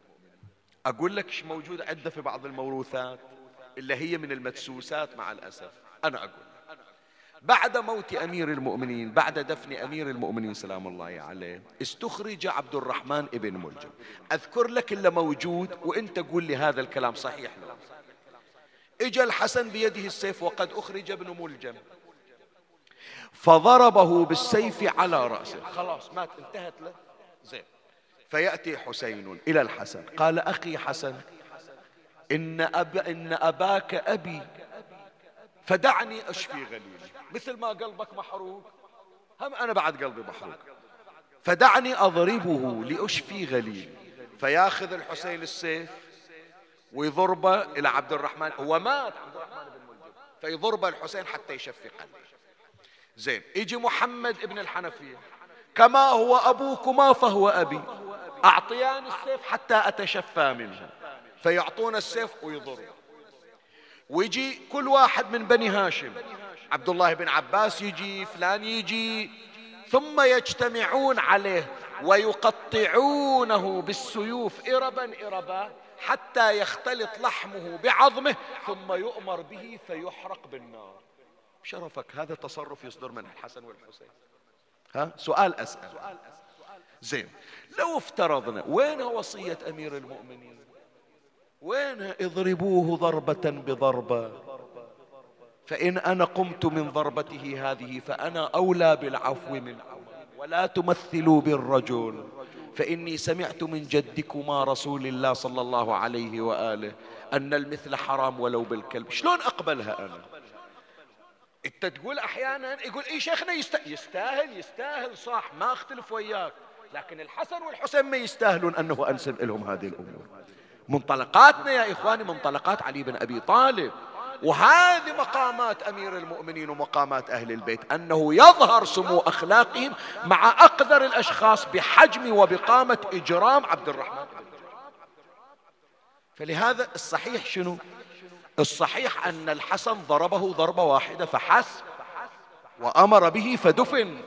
أقول لك إيش موجود عنده في بعض الموروثات اللي هي من المدسوسات مع الأسف. أنا أقول بعد موت أمير المؤمنين بعد دفن أمير المؤمنين سلام الله عليه استخرج عبد الرحمن ابن ملجم. أذكر لك اللي موجود وأنت قول لي هذا الكلام صحيح لا اجى الحسن بيده السيف وقد أخرج ابن ملجم. فضربه بالسيف على رأسه. خلاص مات انتهت له. زين. فيأتي حسين إلى الحسن. قال أخي حسن إن, أب إن أباك أبي فدعني أشفي غليلي مثل ما قلبك محروق هم أنا بعد قلبي محروق. فدعني أضربه لأشفي غليلي فياخذ الحسين السيف ويضربه إلى عبد الرحمن. هو مات عبد الرحمن بن ملجم. فيضربه الحسين حتى يشفي قلبه. زين يجي محمد ابن الحنفية. كما هو أبوكما فهو أبي. أعطيان السيف حتى أتشفى منه. فيعطون السيف ويضرب ويجي كل واحد من بني هاشم. عبد الله بن عباس يجي فلان يجي. ثم يجتمعون عليه ويقطعونه بالسيوف إربا إربا حتى يختلط لحمه بعظمه ثم يؤمر به فيحرق بالنار. شرفك هذا تصرف يصدر من الحسن والحسين. ها؟ سؤال أسأل. زين. لو افترضنا وين وصية أمير المؤمنين؟ وين اضربوه ضربة بضربة؟ فإن أنا قمت من ضربته هذه فأنا أولى بالعفو منه ولا تمثلوا بالرجل. فإني سمعت من جدكما رسول الله صلى الله عليه وآله أن المثل حرام ولو بالكلب. شلون أقبلها أنا؟ انت تقول أحيانا يقول إي شيخنا يستاهل يستاهل صح ما أختلف وياك. لكن الحسن والحسين ما يستاهلون أنه أنسب لهم هذه الأمور. منطلقاتنا يا إخواني منطلقات علي بن أبي طالب. وهذه مقامات أمير المؤمنين ومقامات أهل البيت. أنه يظهر سمو أخلاقهم مع أقدر الأشخاص بحجم وبقامة إجرام عبد الرحمن. فلهذا الصحيح شنو؟ الصحيح أن الحسن ضربه ضربة واحدة فحسب وأمر به فدفن.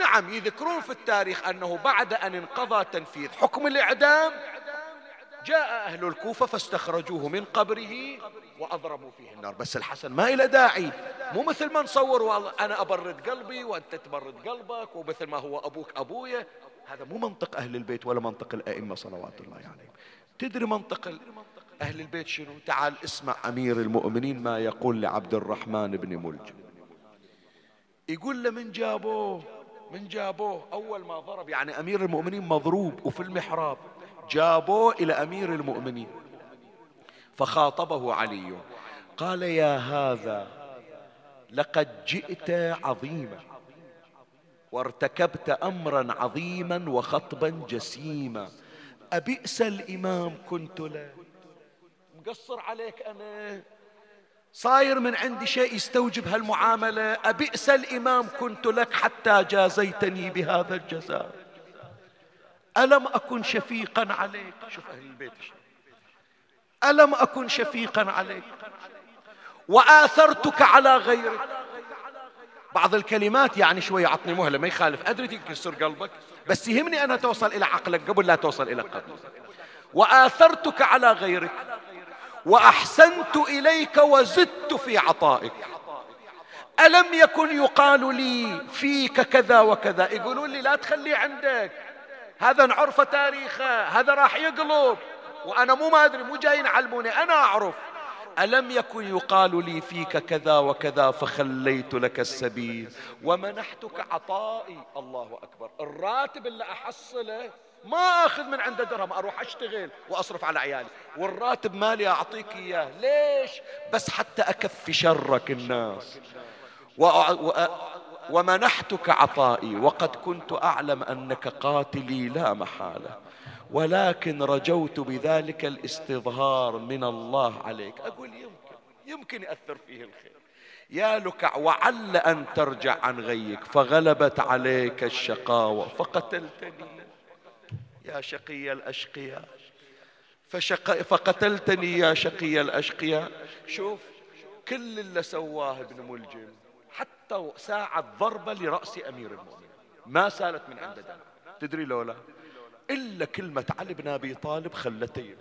نعم يذكرون في التاريخ أنه بعد أن انقضى تنفيذ حكم الإعدام جاء أهل الكوفة فاستخرجوه من قبره وأضرموا فيه النار. بس الحسن ما إلى داعي. مو مثل ما نصور والله أنا أبرد قلبي وأنت تبرد قلبك ومثل ما هو أبوك أبويا. هذا مو منطق أهل البيت ولا منطق الأئمة صلوات الله عليهم. تدري منطق أهل البيت شنو؟ تعال اسمع أمير المؤمنين ما يقول لعبد الرحمن بن ملجم يقول له من جابوه؟ من جابوه أول ما ضرب يعني أمير المؤمنين مضروب وفي المحراب. جابوه إلى أمير المؤمنين فخاطبه علي. قال يا هذا لقد جئت عظيما وارتكبت أمرا عظيما وخطبا جسيما. أبئس الإمام كنت له مقصر عليك أنا. صاير من عندي شيء يستوجب هالمعاملة. أبئس الإمام كنت لك حتى جازيتني بهذا الجزاء. ألم أكن شفيقا عليك؟ شوف أهل البيت ألم أكن شفيقا عليك؟ وآثرتك على غيرك. بعض الكلمات يعني شوية عطني مهلة ما يخالف. أدري تكسر قلبك بس يهمني أنها توصل إلى عقلك قبل لا توصل إلى قلبك. وآثرتك على غيرك. وأحسنت إليك وزدت في عطائك. ألم يكن يقال لي فيك كذا وكذا؟ يقولون لي لا تخليه عندك. هذا نعرفه تاريخه هذا راح يقلب. وأنا مو ما أدري مو جايين يعلموني أنا أعرف. ألم يكن يقال لي فيك كذا وكذا فخليت لك السبيل. ومنحتك عطائي. الله أكبر. الراتب اللي أحصله ما آخذ من عنده درهم أروح أشتغل وأصرف على عيالي. والراتب مالي أعطيك إياه. ليش؟ بس حتى أكفي شرك الناس. ومنحتك عطائي. وقد كنت أعلم أنك قاتلي لا محالة. ولكن رجوت بذلك الاستظهار من الله عليك. أقول يمكن يمكن يأثر فيه الخير. يا لكع وعل أن ترجع عن غيك فغلبت عليك الشقاوة فقتلتني. يا شقي الأشقياء. فشق فقتلتني يا شقي الأشقياء. شوف كل اللي سواه ابن ملجم حتى ساعة ضربة لرأس أمير المؤمنين. ما سالت من عنده دم. تدري لولا؟ إلا كلمة علي بن أبي طالب خلتين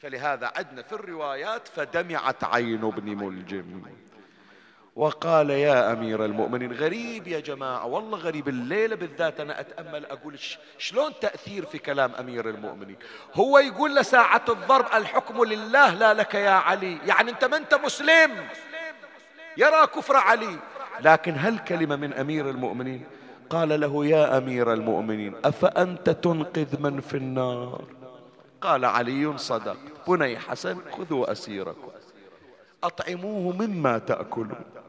فلهذا عدنا في الروايات فدمعت عين ابن ملجم. وقال يا أمير المؤمنين غريب يا جماعة والله غريب الليلة بالذات أنا أتأمل أقول شلون تأثير في كلام أمير المؤمنين؟ هو يقول لساعة الضرب الحكم لله لا لك يا علي يعني أنت ما أنت مسلم يرى كفر علي. لكن هل كلمة من أمير المؤمنين؟ قال له يا أمير المؤمنين أفأنت تنقذ من في النار؟ قال علي صدق. بني حسن خذوا أسيركم أطعموه مما تأكلون.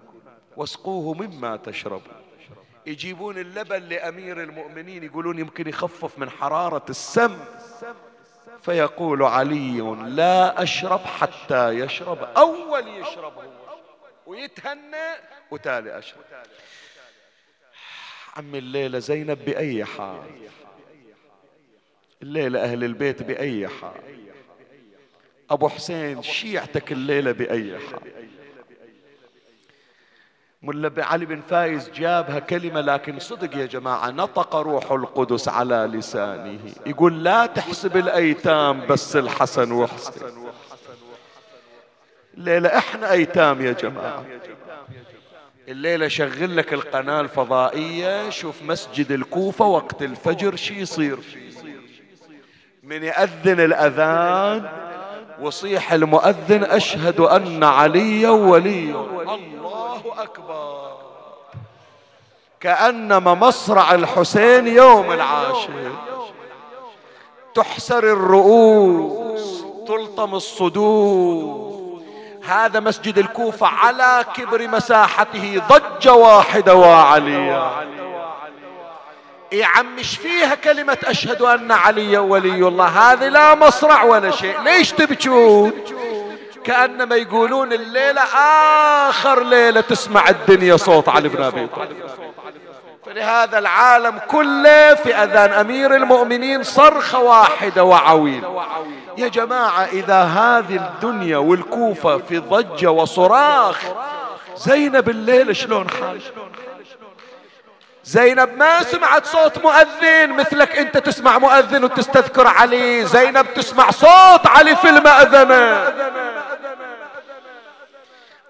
واسقوه مما تشربون يجيبون اللبن لأمير المؤمنين يقولون يمكن يخفف من حرارة السم. فيقول علي لا أشرب حتى يشرب أول يشرب ويتهنى وتالي أشرب. عمي الليلة زينب بأي حال؟ الليلة أهل البيت بأي حال؟ أبو حسين شيعتك الليلة بأي حال؟ ملا علي بن فايز جابها كلمة لكن صدق يا جماعة نطق روح القدس على لسانه. يقول لا تحسب الأيتام بس الحسن وحسين الليلة إحنا أيتام يا جماعة. الليلة شغل لك القناة الفضائية شوف مسجد الكوفة وقت الفجر شي يصير. من يأذن الأذان وصيح المؤذن أشهد أن علي ولي. الله. أكبر. كأنما مصرع الحسين يوم العاشر. تحسر الرؤوس تلطم الصدور. هذا مسجد الكوفة على كبر مساحته ضجة واحدة وعليا. يا عم فيها كلمة أشهد أن علي ولي الله. هذه لا مصرع ولا شيء. ليش تبكون؟ كأنما يقولون الليلة آخر ليلة تسمع الدنيا صوت علي بن أبي طالب. فلهذا العالم كله في أذان أمير المؤمنين صرخة واحدة وعويل. يا جماعة إذا هذه الدنيا والكوفة في ضجة وصراخ زينب الليل شلون حال زينب ما سمعت صوت مؤذن مثلك انت تسمع مؤذن وتستذكر علي. زينب تسمع صوت علي في المأذنة.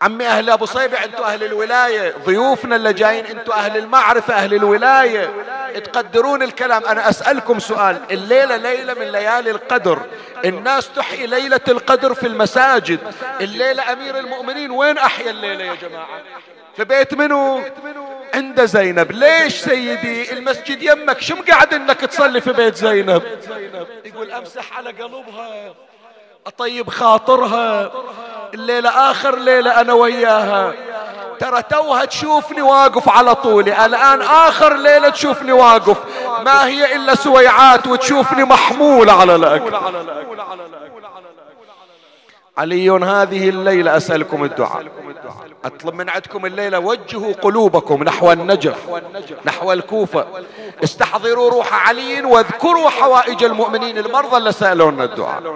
عمي أهل أبو صيبع أنتوا أهل الولاية. ضيوفنا اللي جايين أنتوا أهل المعرفة أهل الولاية. تقدرون الكلام. أنا أسألكم سؤال. الليلة ليلة من ليالي القدر. الناس تحيي ليلة القدر في المساجد. الليلة أمير المؤمنين وين أحيا الليلة يا جماعة؟ في بيت منو؟ عند زينب. ليش سيدي المسجد يمك؟ شو مقعد إنك تصلي في بيت زينب؟ يقول أمسح على قلبها أطيب خاطرها. الليلة آخر ليلة أنا وياها. ترى توها تشوفني واقف على طولي. الآن آخر ليلة تشوفني واقف. ما هي إلا سويعات وتشوفني محمول على الاكل علي هذه الليلة أسألكم الدعاء. أطلب من عندكم الليلة وجهوا قلوبكم نحو النجف نحو الكوفة. استحضروا روح علي واذكروا حوائج المؤمنين المرضى اللي سألونا الدعاء.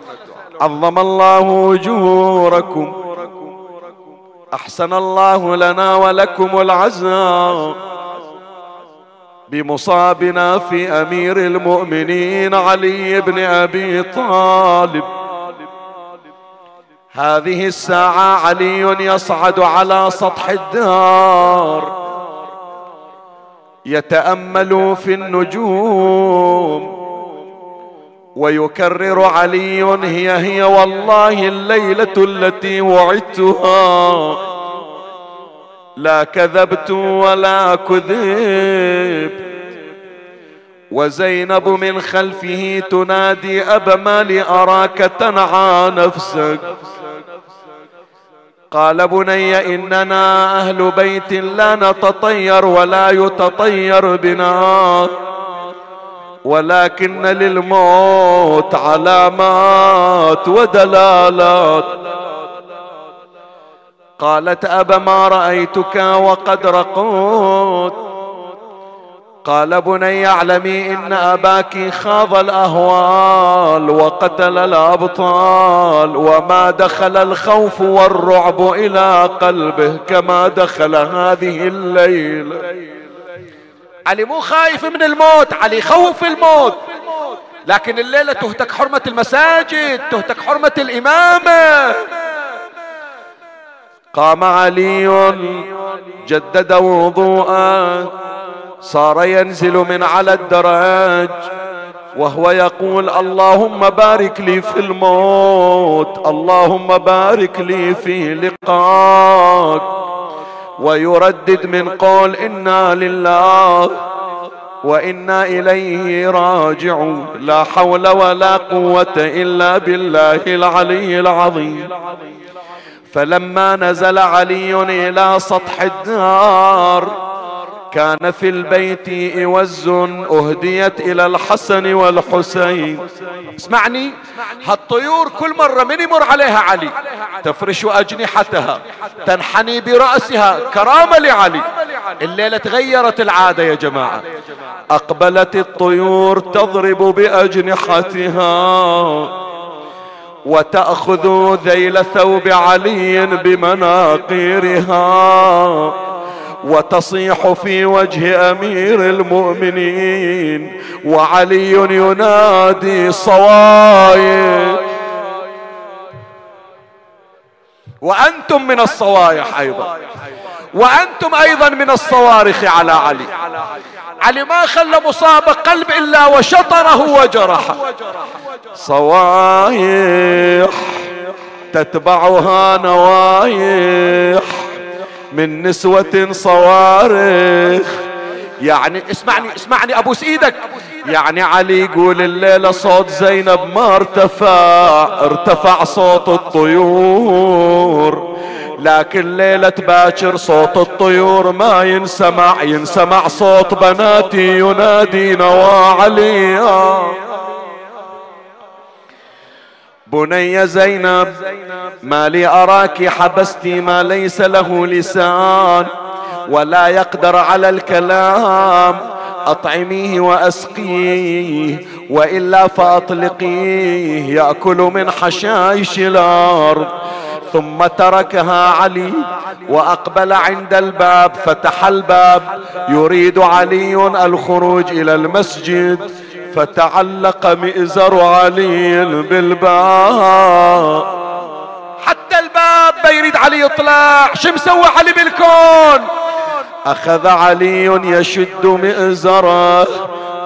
عظم الله أجوركم. أحسن الله لنا ولكم العزاء بمصابنا في أمير المؤمنين علي بن أبي طالب. هذه الساعة علي يصعد على سطح الدار. يتأمل في النجوم. ويكرر علي هي هي والله الليلة التي وعدتها. لا كذبت ولا كذبت وزينب من خلفه تنادي أبا مالي أراك تنعى نفسك. قال بني إننا أهل بيت لا نتطير ولا يتطير بنا ولكن للموت علامات ودلالات. قالت أبا ما رأيتك وقد رقوت قال بني اعلمي إن أباك خاض الأهوال وقتل الأبطال وما دخل الخوف والرعب إلى قلبه كما دخل هذه الليلة علي مو خايف من الموت علي خوف الموت. لكن الليلة تهتك حرمة المساجد تهتك حرمة الإمامة. قام علي جدد وضوءه. صار ينزل من على الدرج وهو يقول اللهم بارك لي في الموت اللهم بارك لي في لقاك ويردد من قول إنا لله وإنا إليه راجعون لا حول ولا قوة إلا بالله العلي العظيم. فلما نزل علي إلى سطح الدار كان في البيت إوز أهديت إلى الحسن والحسين. اسمعني هالطيور كل مرة من يمر عليها علي تفرش أجنحتها تنحني برأسها كرامة لعلي. الليلة تغيرت العادة يا جماعة. أقبلت الطيور تضرب بأجنحتها. وتأخذ ذيل ثوب علي بمناقيرها وتصيح في وجه أمير المؤمنين وعلي ينادي صوايح وأنتم من الصوايح أيضا. وأنتم أيضا من الصوارخ على علي. علي ما خلى مصاب قلب إلا وشطره وجرحه صوايح تتبعها نوايح من نسوة صوارخ يعني اسمعني اسمعني ابوس إيدك يعني علي يقول الليلة صوت زينب ما ارتفع ارتفع صوت الطيور. لكن ليلة باكر صوت الطيور ما ينسمع ينسمع صوت بناتي ينادي نوا علي بني زينب ما لي أراك حبست ما ليس له لسان ولا يقدر على الكلام أطعميه وأسقيه وإلا فأطلقيه يأكل من حشائش الأرض. ثم تركها علي وأقبل عند الباب فتح الباب يريد علي الخروج إلى المسجد. فتعلق مئزر علي بالباب. حتى الباب بيريد علي يطلع شو مسوي علي بالكون؟ أخذ علي يشد مئزره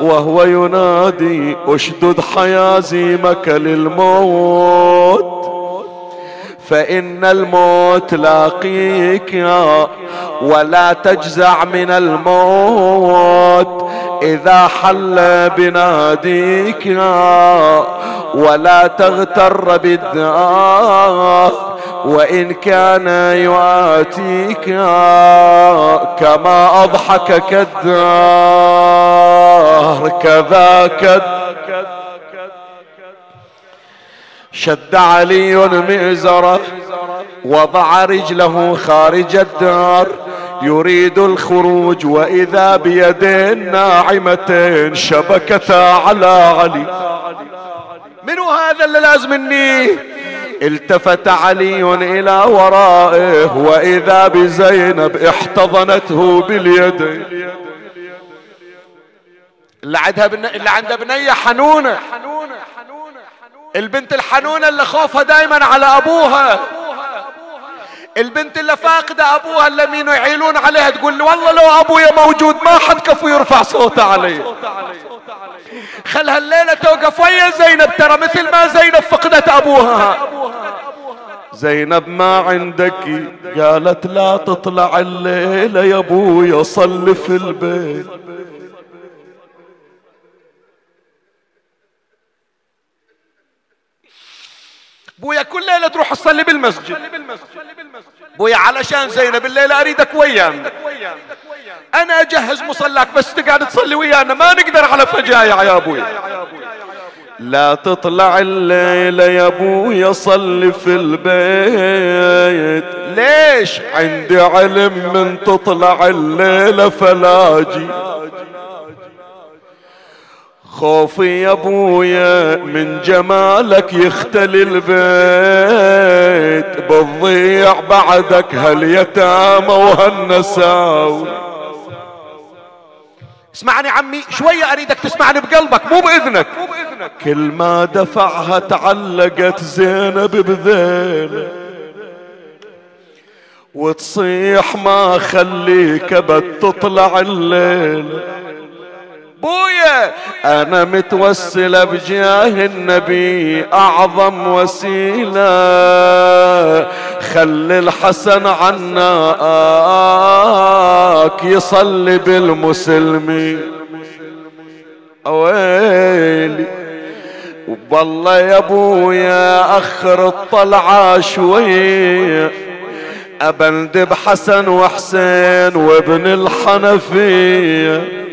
وهو ينادي أشدد حيازيمك للموت فإن الموت لاقيك ولا تجزع من الموت. إذا حل بناديك ولا تغتر بالدار وإن كان يؤاتيك كما أضحكك الدار كذاك الدار شد علي مئزره وضع رجله خارج الدار يريد الخروج وإذا بيدين ناعمتين شبكتا على علي. منو هذا اللي لازم مني؟ التفت علي إلى ورائه وإذا بزينب احتضنته باليدين اللي عندها بن... اللي عندها بنية حنونة. البنت الحنونة اللي خوفها دايما على أبوها. البنت اللي فاقدة أبوها اللي مين يعيلون عليها تقول والله لو أبويا موجود ما حد كفو يرفع صوته علي. خلها الليلة توقف ويا زينب ترى مثل ما زينب فقدت أبوها. زينب ما عندك قالت لا تطلع الليلة يا أبويا صل في البيت. بويا كل ليلة تروح تصلي بالمسجد. بويا علشان زينب الليلة أريدك ويانا. أنا أجهز مصلاك بس تقعد تصلي ويانا. ما نقدر على فجايع يا ابويا لا تطلع الليلة يا ابويا صلي في البيت. ليش؟ عندي علم من تطلع الليلة فلاجي. خوفي يا ابويا من جمالك يختلي البيت. بتضيع بعدك هاليتامى وهالنساوي اسمعني عمي شوية أريدك تسمعني بقلبك مو بإذنك. كل ما دفعها تعلقت زينب بذيله وتصيح ما خليك بد تطلع الليلة بويا أنا متوسلة بجاه النبي أعظم وسيلة. خلي الحسن عناك يصلي بالمسلمين. أويلي. والله يا أبويا آخر الطلعة شوية. ابندب حسن وحسين وابن الحنفية.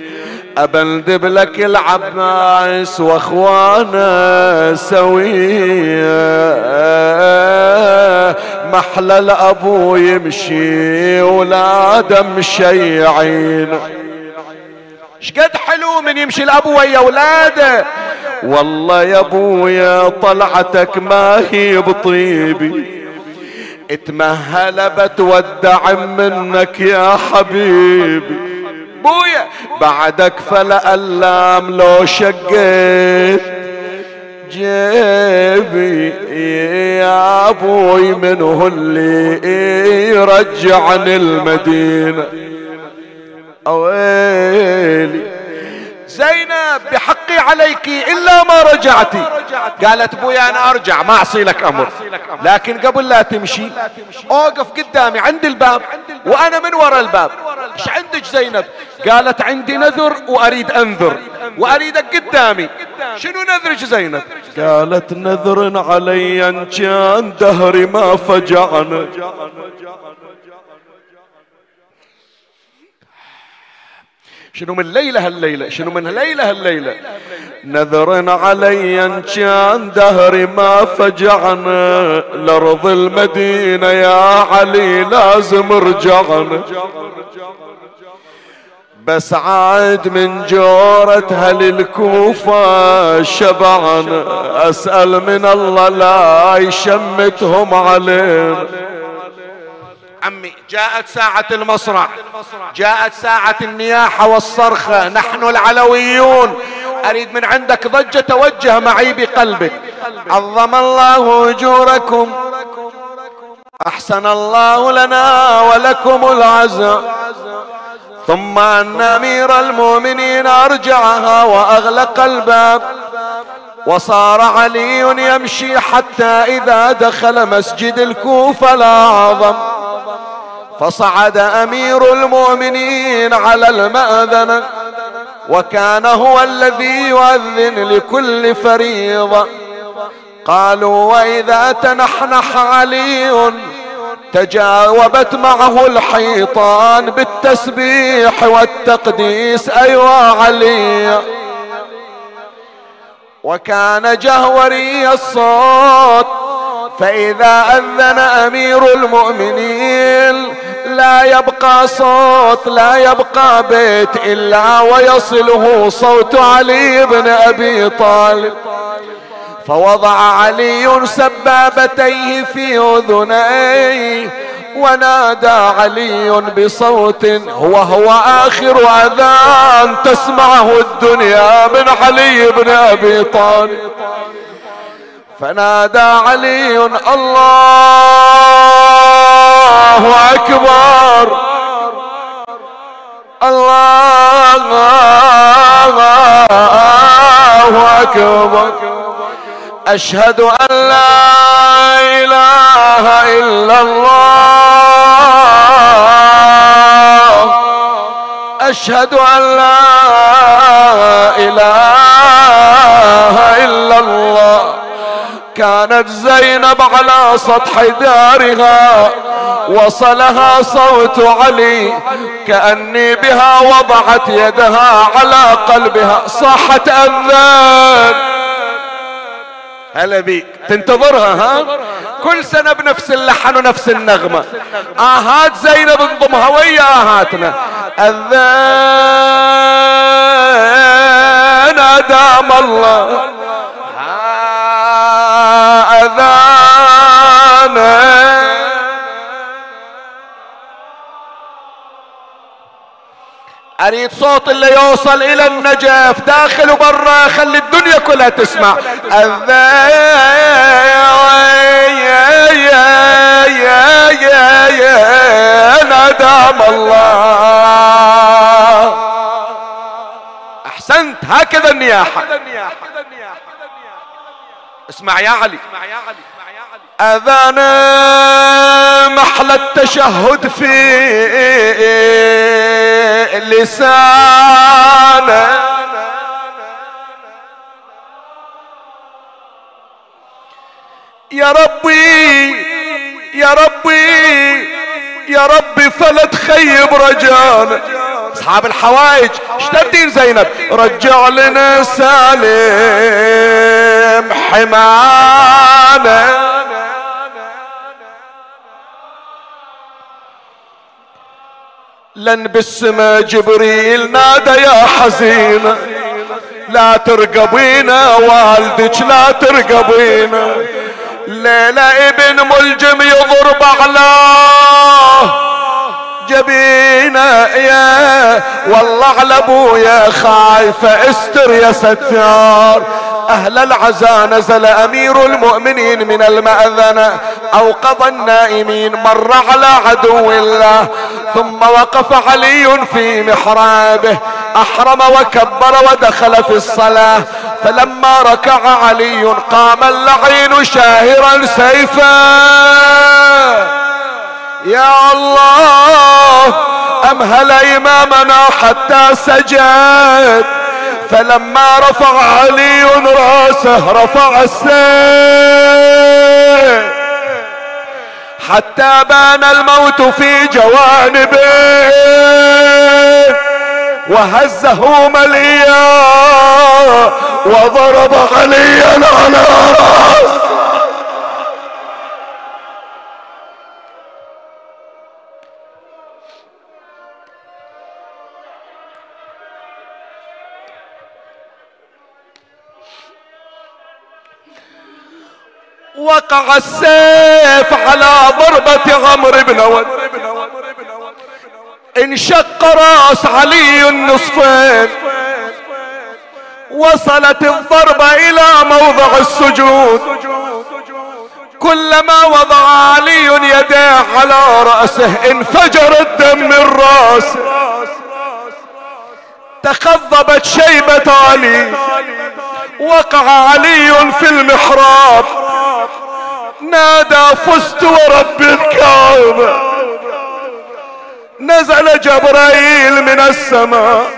أبندب لك العباس وأخوانا سوية محلى الأبو يمشي ولاده مشيعين شقد حلو من يمشي الأبو ويا أولاده. والله يا أبويا طلعتك ما هي بطيبي. اتمهل بتودع منك يا حبيبي. بويا. بعدك فلا اللام لو شقيت. جيبي يا أبوي من هو اللي يرجعني المدينة. أويلي زينب بحقي عليك إلا ما رجعتي قالت بويا أنا أرجع ما أعصي لك أمر. لكن قبل لا تمشي أوقف قدامي عند الباب وأنا من وراء الباب. إيش عندك زينب؟ قالت عندي نذر وأريد أنذر وأريدك قدامي. شنو نذرك زينب؟ قالت نذر علي إن كان دهري ما فجعنا. شنو من ليلة هالليلة؟ شنو من ليلة هالليلة؟ نذر علي أن كان دهري ما فجعنا لأرض المدينة يا علي لازم رجعنا بس عاد من جورة هل الكوفة شبعنا أسأل من الله لا يشمتهم علينا. عمي جاءت ساعة المصرع جاءت ساعة النياحة والصرخة. نحن العلويون. أريد من عندك ضجة توجه معي بقلبك. عظم الله أجوركم. أحسن الله لنا ولكم العزاء ثم أن أمير المؤمنين أرجعها وأغلق الباب. وصار علي يمشي حتى إذا دخل مسجد الكوفة الأعظم فصعد أمير المؤمنين على المأذنة وكان هو الذي يؤذن لكل فريضة. قالوا وإذا تنحنح علي تجاوبت معه الحيطان بالتسبيح والتقديس. ايوا علي. وكان جهوري الصوت. فإذا أذن أمير المؤمنين لا يبقى صوت لا يبقى بيت إلا ويصله صوت علي بن أبي طالب. فوضع علي سبابتيه في أذنيه ونادى علي بصوت هو هو آخر أذان تسمعه الدنيا من علي بن أبي طالب. فنادى علي الله أكبر. الله أكبر. أشهد أن لا إله إلا الله. أشهد أن لا إله إلا الله. كانت زينب على سطح دارها وصلها صوت علي كأني بها وضعت يدها على قلبها. صاحت أذان هلا بيك. تنتظرها ها؟ كل سنة بنفس اللحن ونفس النغمة. آهات زينب انضمها ويا آهاتنا؟ أذان أدام الله. أذانا أريد صوت اللي يوصل إلى النجف. داخل وبرا خلي الدنيا كلها تسمع. ندام الله احسنت هكذا النياحة اسمع يا علي اذان محل التشهد في لسانه يا ربي يا ربي يا ربي فلا تخيب رجانا أصحاب الحوائج اشتردين زينب؟ رجع لنا سالم حمانا. لن بالسما جبريل نادى يا حزينة لا ترقبينا والدك لا ترقبينا ليلة ابن ملجم يضرب على جبينا يا والله على أبويا خايفة استر يا ستار. أهل العزاء نزل أمير المؤمنين من المأذنة اوقظ النائمين مر على عدو الله. ثم وقف علي في محرابه أحرم وكبر ودخل في الصلاة. فلما ركع علي قام اللعين شاهرا سيفا. يا الله امهل إمامنا حتى سجد؟ فلما رفع علي رأسه رفع السيف. حتى بان الموت في جوانبه. وهزه مليا وضرب عليا على راسه وقع السيف على ضربة عمرو بن ود انشق راس علي النصفين. وصلت الضربة إلى موضع السجود. كلما وضع علي يديه على رأسه انفجر الدم من راسه. تخضبت شيبة علي. وقع علي في المحراب. نادى فزت ورب الكعبة نزل جبرائيل من السماء.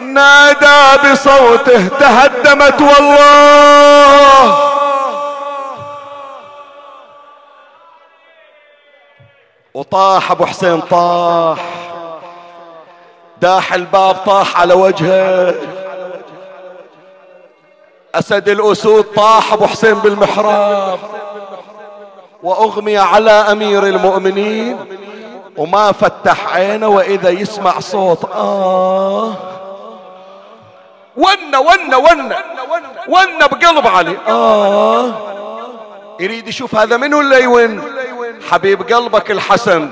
نادى بصوته تهدمت والله. وطاح أبو حسين طاح. داح الباب طاح على وجهه. أسد الأسود طاح أبو حسين بالمحراب. وأغمي على أمير المؤمنين. وما فتح عينه وإذا يسمع صوت آه. ون ون ون. ون بقلب علي آه. يريد يشوف هذا منو اللي يون؟ حبيب قلبك الحسن.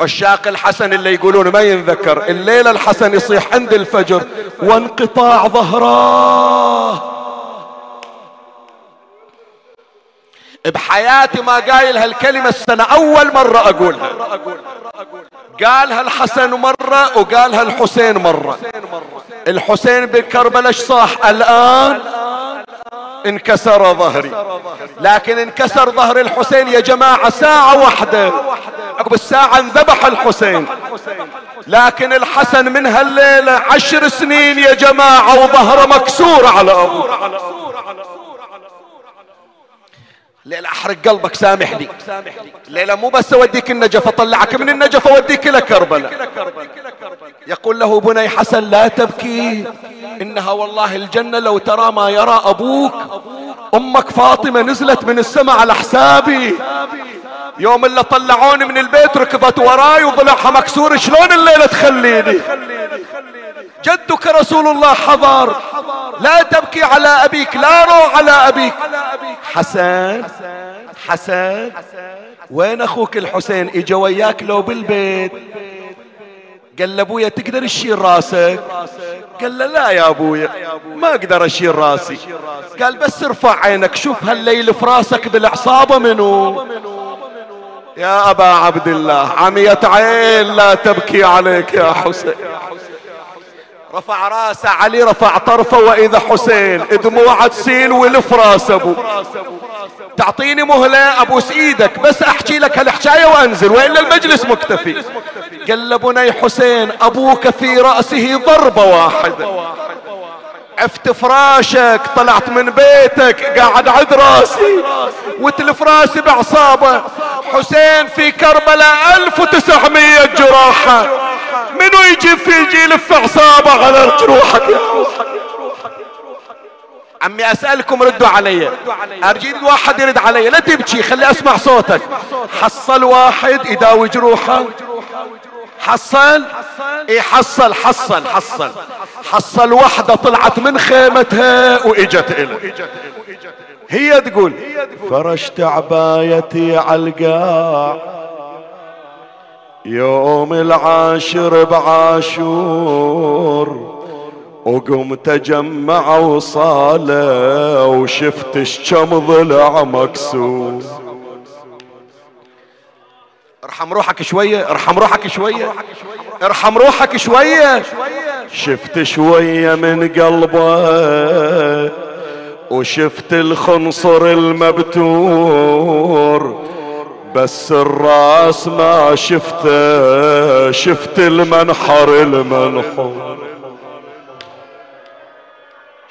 عشاق الحسن اللي يقولون ما ينذكر. الليلة الحسن يصيح عند الفجر وانقطاع ظهراه. بحياتي ما قايل هالكلمة السنة أول مرة أقولها. قالها الحسن مرة وقالها الحسين مرة. الحسين بكربلاء صاح؟ الآن انكسر ظهري. لكن انكسر ظهر الحسين يا جماعة ساعة واحدة. عقب الساعة انذبح الحسين. لكن الحسن من هالليلة عشر سنين يا جماعة وظهره مكسور على أبوه. ليلة أحرق قلبك سامح لي. ليلة مو بس أوديك النجف اطلعك من النجف اوديك إلى كربلاء. يقول له بني حسن لا تبكي. إنها والله الجنة لو ترى ما يرى أبوك. أمك فاطمة نزلت من السماء على حسابي. يوم اللي طلعوني من البيت ركضت وراي وضلعها مكسور شلون الليلة تخليني؟ جدك رسول الله حضر لا تبكي على أبيك لا روح على أبيك. حسن حسن وين أخوك الحسين؟ إجا وياك لو بالبيت. قال له ابويا تقدر تشيل راسك؟ قال له لا يا أبويا ما أقدر أشيل راسي. قال بس ارفع عينك شوف هالليل في راسك بالعصابة منو. يا أبا عبد الله عمية عين لا تبكي عليك يا حسين. رفع راسه علي رفع طرفه وإذا حسين دموعه تسيل ولف راس أبو. تعطيني مهلة ابوس إيدك بس أحكي لك هالحكاية وأنزل وإلا المجلس مكتفي. قال بني حسين أبوك في رأسه ضربة واحدة. عفت فراشك طلعت من بيتك قاعد عد راسي. وتلف راسي بعصابة. حسين في كربلاء ألف وتسعمية جراحة. منو يجي في يجي يلف عصابة على جروحك يا عمي أسألكم ردوا علي. أرجي واحد يرد علي. لا تبكي خلي أسمع صوتك. حصل واحد يداوي جروحه حصل؟ إي حصل حصل حصل. حصل وحدة طلعت من خيمتها وإجت إلى هي تقول فرشت عبايتي عالقاع يوم العاشر بعاشور وقمت اجمع وصالة وشفت كم ضلع مكسور. ارحم روحك شوية ارحم روحك شوية ارحم روحك شوية. شفت شوية من قلبه وشفت الخنصر المبتور. بس الراس ما شفته شفت المنحر المنحور.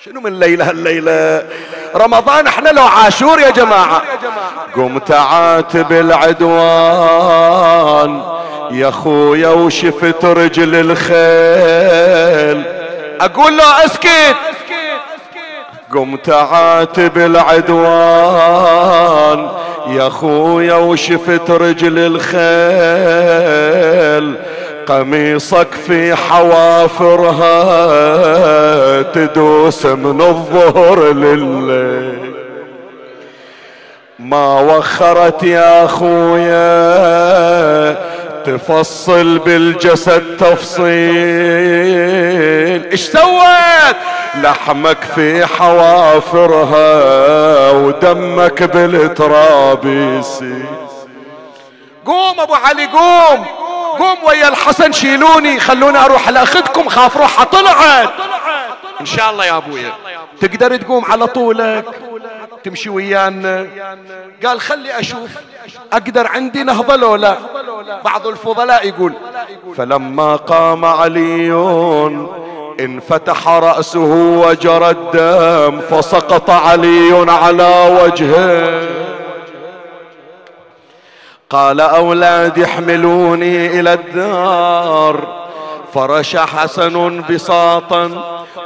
شنو من ليلة هالليلة؟ رمضان إحنا لو عاشور يا جماعة. قمت عاتب العدوان يا خويا وشفت رجل الخيل. أقول له أسكت. قمت عاتب العدوان يا خويا وشفت رجل الخيل قميصك في حوافرها تدوس من الظهر لليل. ما وخرت يا خويا تفصل بالجسد تفصيل. إيش سوت لحمك في حوافرها ودمك بالتراب قوم أبو علي قوم. قوم ويا الحسن شيلوني خلوني أروح لاخذكم خاف روحها طلعت. إن شاء الله يا أبويا. تقدر تقوم على طولك تمشي ويانا. قال خلي أشوف أقدر عندي نهضة لو لا. بعض الفضلاء يقول فلما قام علي انفتح رأسه وجرى الدم فسقط علي على وجهه. قال أولادي احملوني إلى الدار. فرش حسن بساطا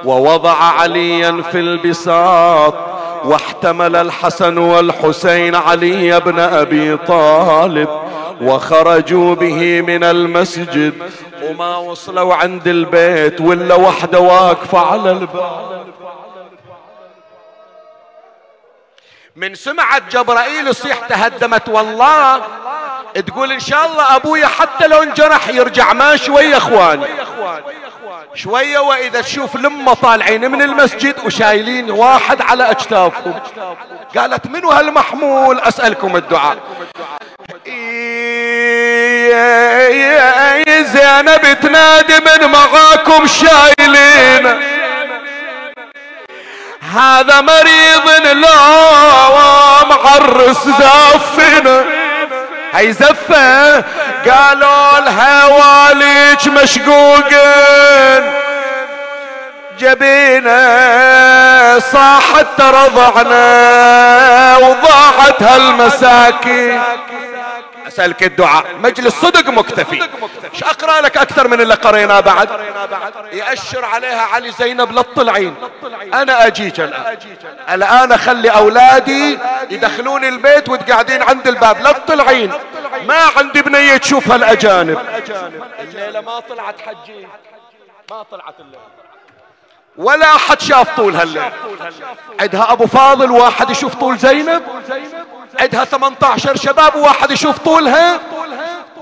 ووضع عليا في البساط. واحتمل الحسن والحسين علي بن أبي طالب وخرجوا به من المسجد. وما وصلوا عند البيت ولا وحدة واقفة على الباب. من سمعت جبرائيل يصيح تهدمت والله تقول إن شاء الله ابويا حتى لو انجرح يرجع ما شوية إخواني. شوية وإذا تشوف لمه طالعين من المسجد وشايلين واحد على أجتافهم. قالت منو هالمحمول؟ أسألكم الدعاء. يا زينب تنادي من معاكم شايلين. هذا مريض لا معرس زفنا هي زفة قالوا لها واليك مشقوقين. جبينا صاحت ترضعنا وضاعت هالمساكين. اسالك الدعاء. مجلس صدق مكتفي. إيش أقرأ لك أكثر من اللي قريناه بعد؟ يأشر عليها علي زينب لا تطلعين. أنا أجيك الآن. الآن أخلي أولادي يدخلون البيت وتقعدين عند الباب. لا تطلعين. ما عندي بنيه تشوفها الاجانب الليلة ما طلعت حجين ما طلعت الليلة. ولا أحد شاف طول هالليل. عندها أبو فاضل واحد يشوف طول زينب. عندها 18 شباب وواحد يشوف طولها.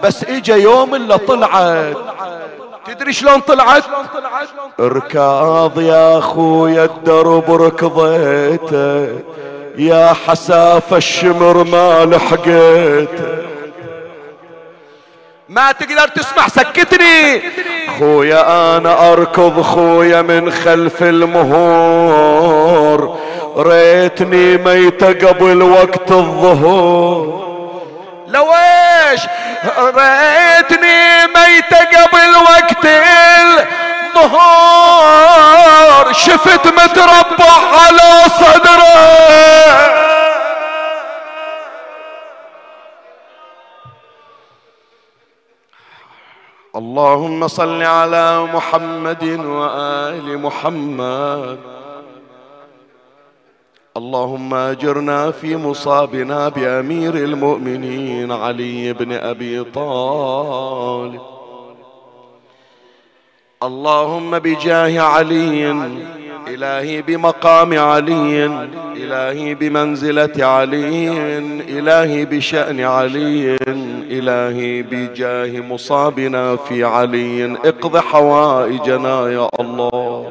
بس إجا يوم اللي طلعت. تدري شلون طلعت؟ اركاض يا اخويا الدرب ركضيته يا حساف الشمر ما لحقيته ما تقدر تسمع سكتني. خويا أنا أركض خويا من خلف المهور. ريتني ميتة قبل وقت الظهور. لو إيش ريتني ميتة قبل وقت الظهور. شفت متربع على صدره. اللهم صل على محمد وآل محمد. اللهم اجرنا في مصابنا بأمير المؤمنين علي بن أبي طالب. اللهم بجاه علي إلهي بمقام علي إلهي بمنزلة علي إلهي بشأن علي إلهي بجاه مصابنا في علي. اقض حوائجنا يا الله.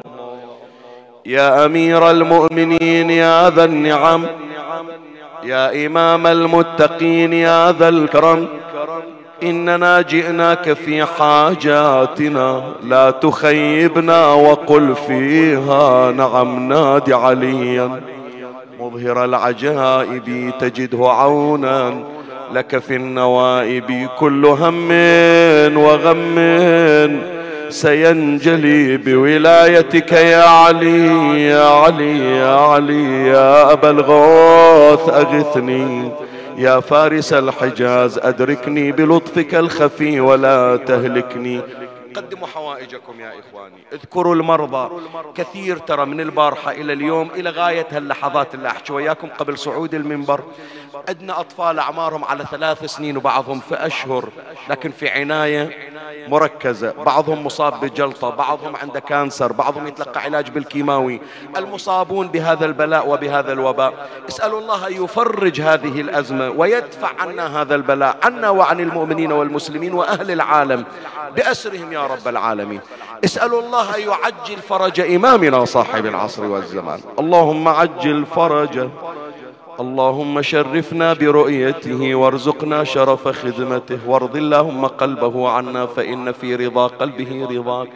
يا أمير المؤمنين يا ذا النعم يا إمام المتقين يا ذا الكرم. إننا جئناك في حاجاتنا لا تخيبنا وقل فيها نعم نادي عليا مظهر العجائب تجده عونا لك في النوائب كل هم وغم. سينجلي بولايتك يا علي يا علي يا علي يا أبا الغوث أغثني. يا فارس الحجاز أدركني بلطفك الخفي ولا تهلكني. قدموا حوائجكم يا إخواني. اذكروا المرضى. كثير ترى من البارحة إلى اليوم إلى غاية هاللحظات اللي أحكي وياكم قبل صعود المنبر. عندنا أطفال أعمارهم على ثلاث سنين وبعضهم في أشهر لكن في عناية مركزة. بعضهم مصاب بجلطة بعضهم عنده كانسر بعضهم يتلقى علاج بالكيماوي. المصابون بهذا البلاء وبهذا الوباء. اسألوا الله أن يفرج هذه الأزمة ويدفع عنا هذا البلاء عنا وعن المؤمنين والمسلمين وأهل العالم بأسرهم يا رب العالمين. اسألوا الله أن يعجل فرج إمامنا صاحب العصر والزمان. اللهم عجل فرجه اللهم شرفنا برؤيته وارزقنا شرف خدمته. وارض اللهم قلبه عنا فإن في رضا قلبه رضاك.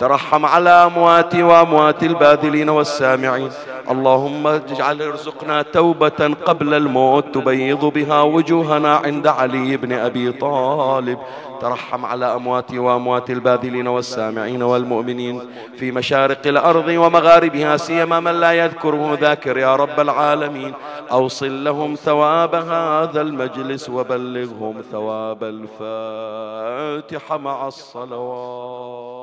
ترحم على أموات وأموات الباذلين والسامعين. اللهم اجعل ارزقنا توبة قبل الموت. تبيض بها وجوهنا عند علي بن أبي طالب. ترحم على أمواتي وأموات الباذلين والسامعين والمؤمنين في مشارق الأرض ومغاربها سيما من لا يذكره ذاكر يا رب العالمين. أوصل لهم ثواب هذا المجلس وبلغهم ثواب الفاتحة مع الصلوات.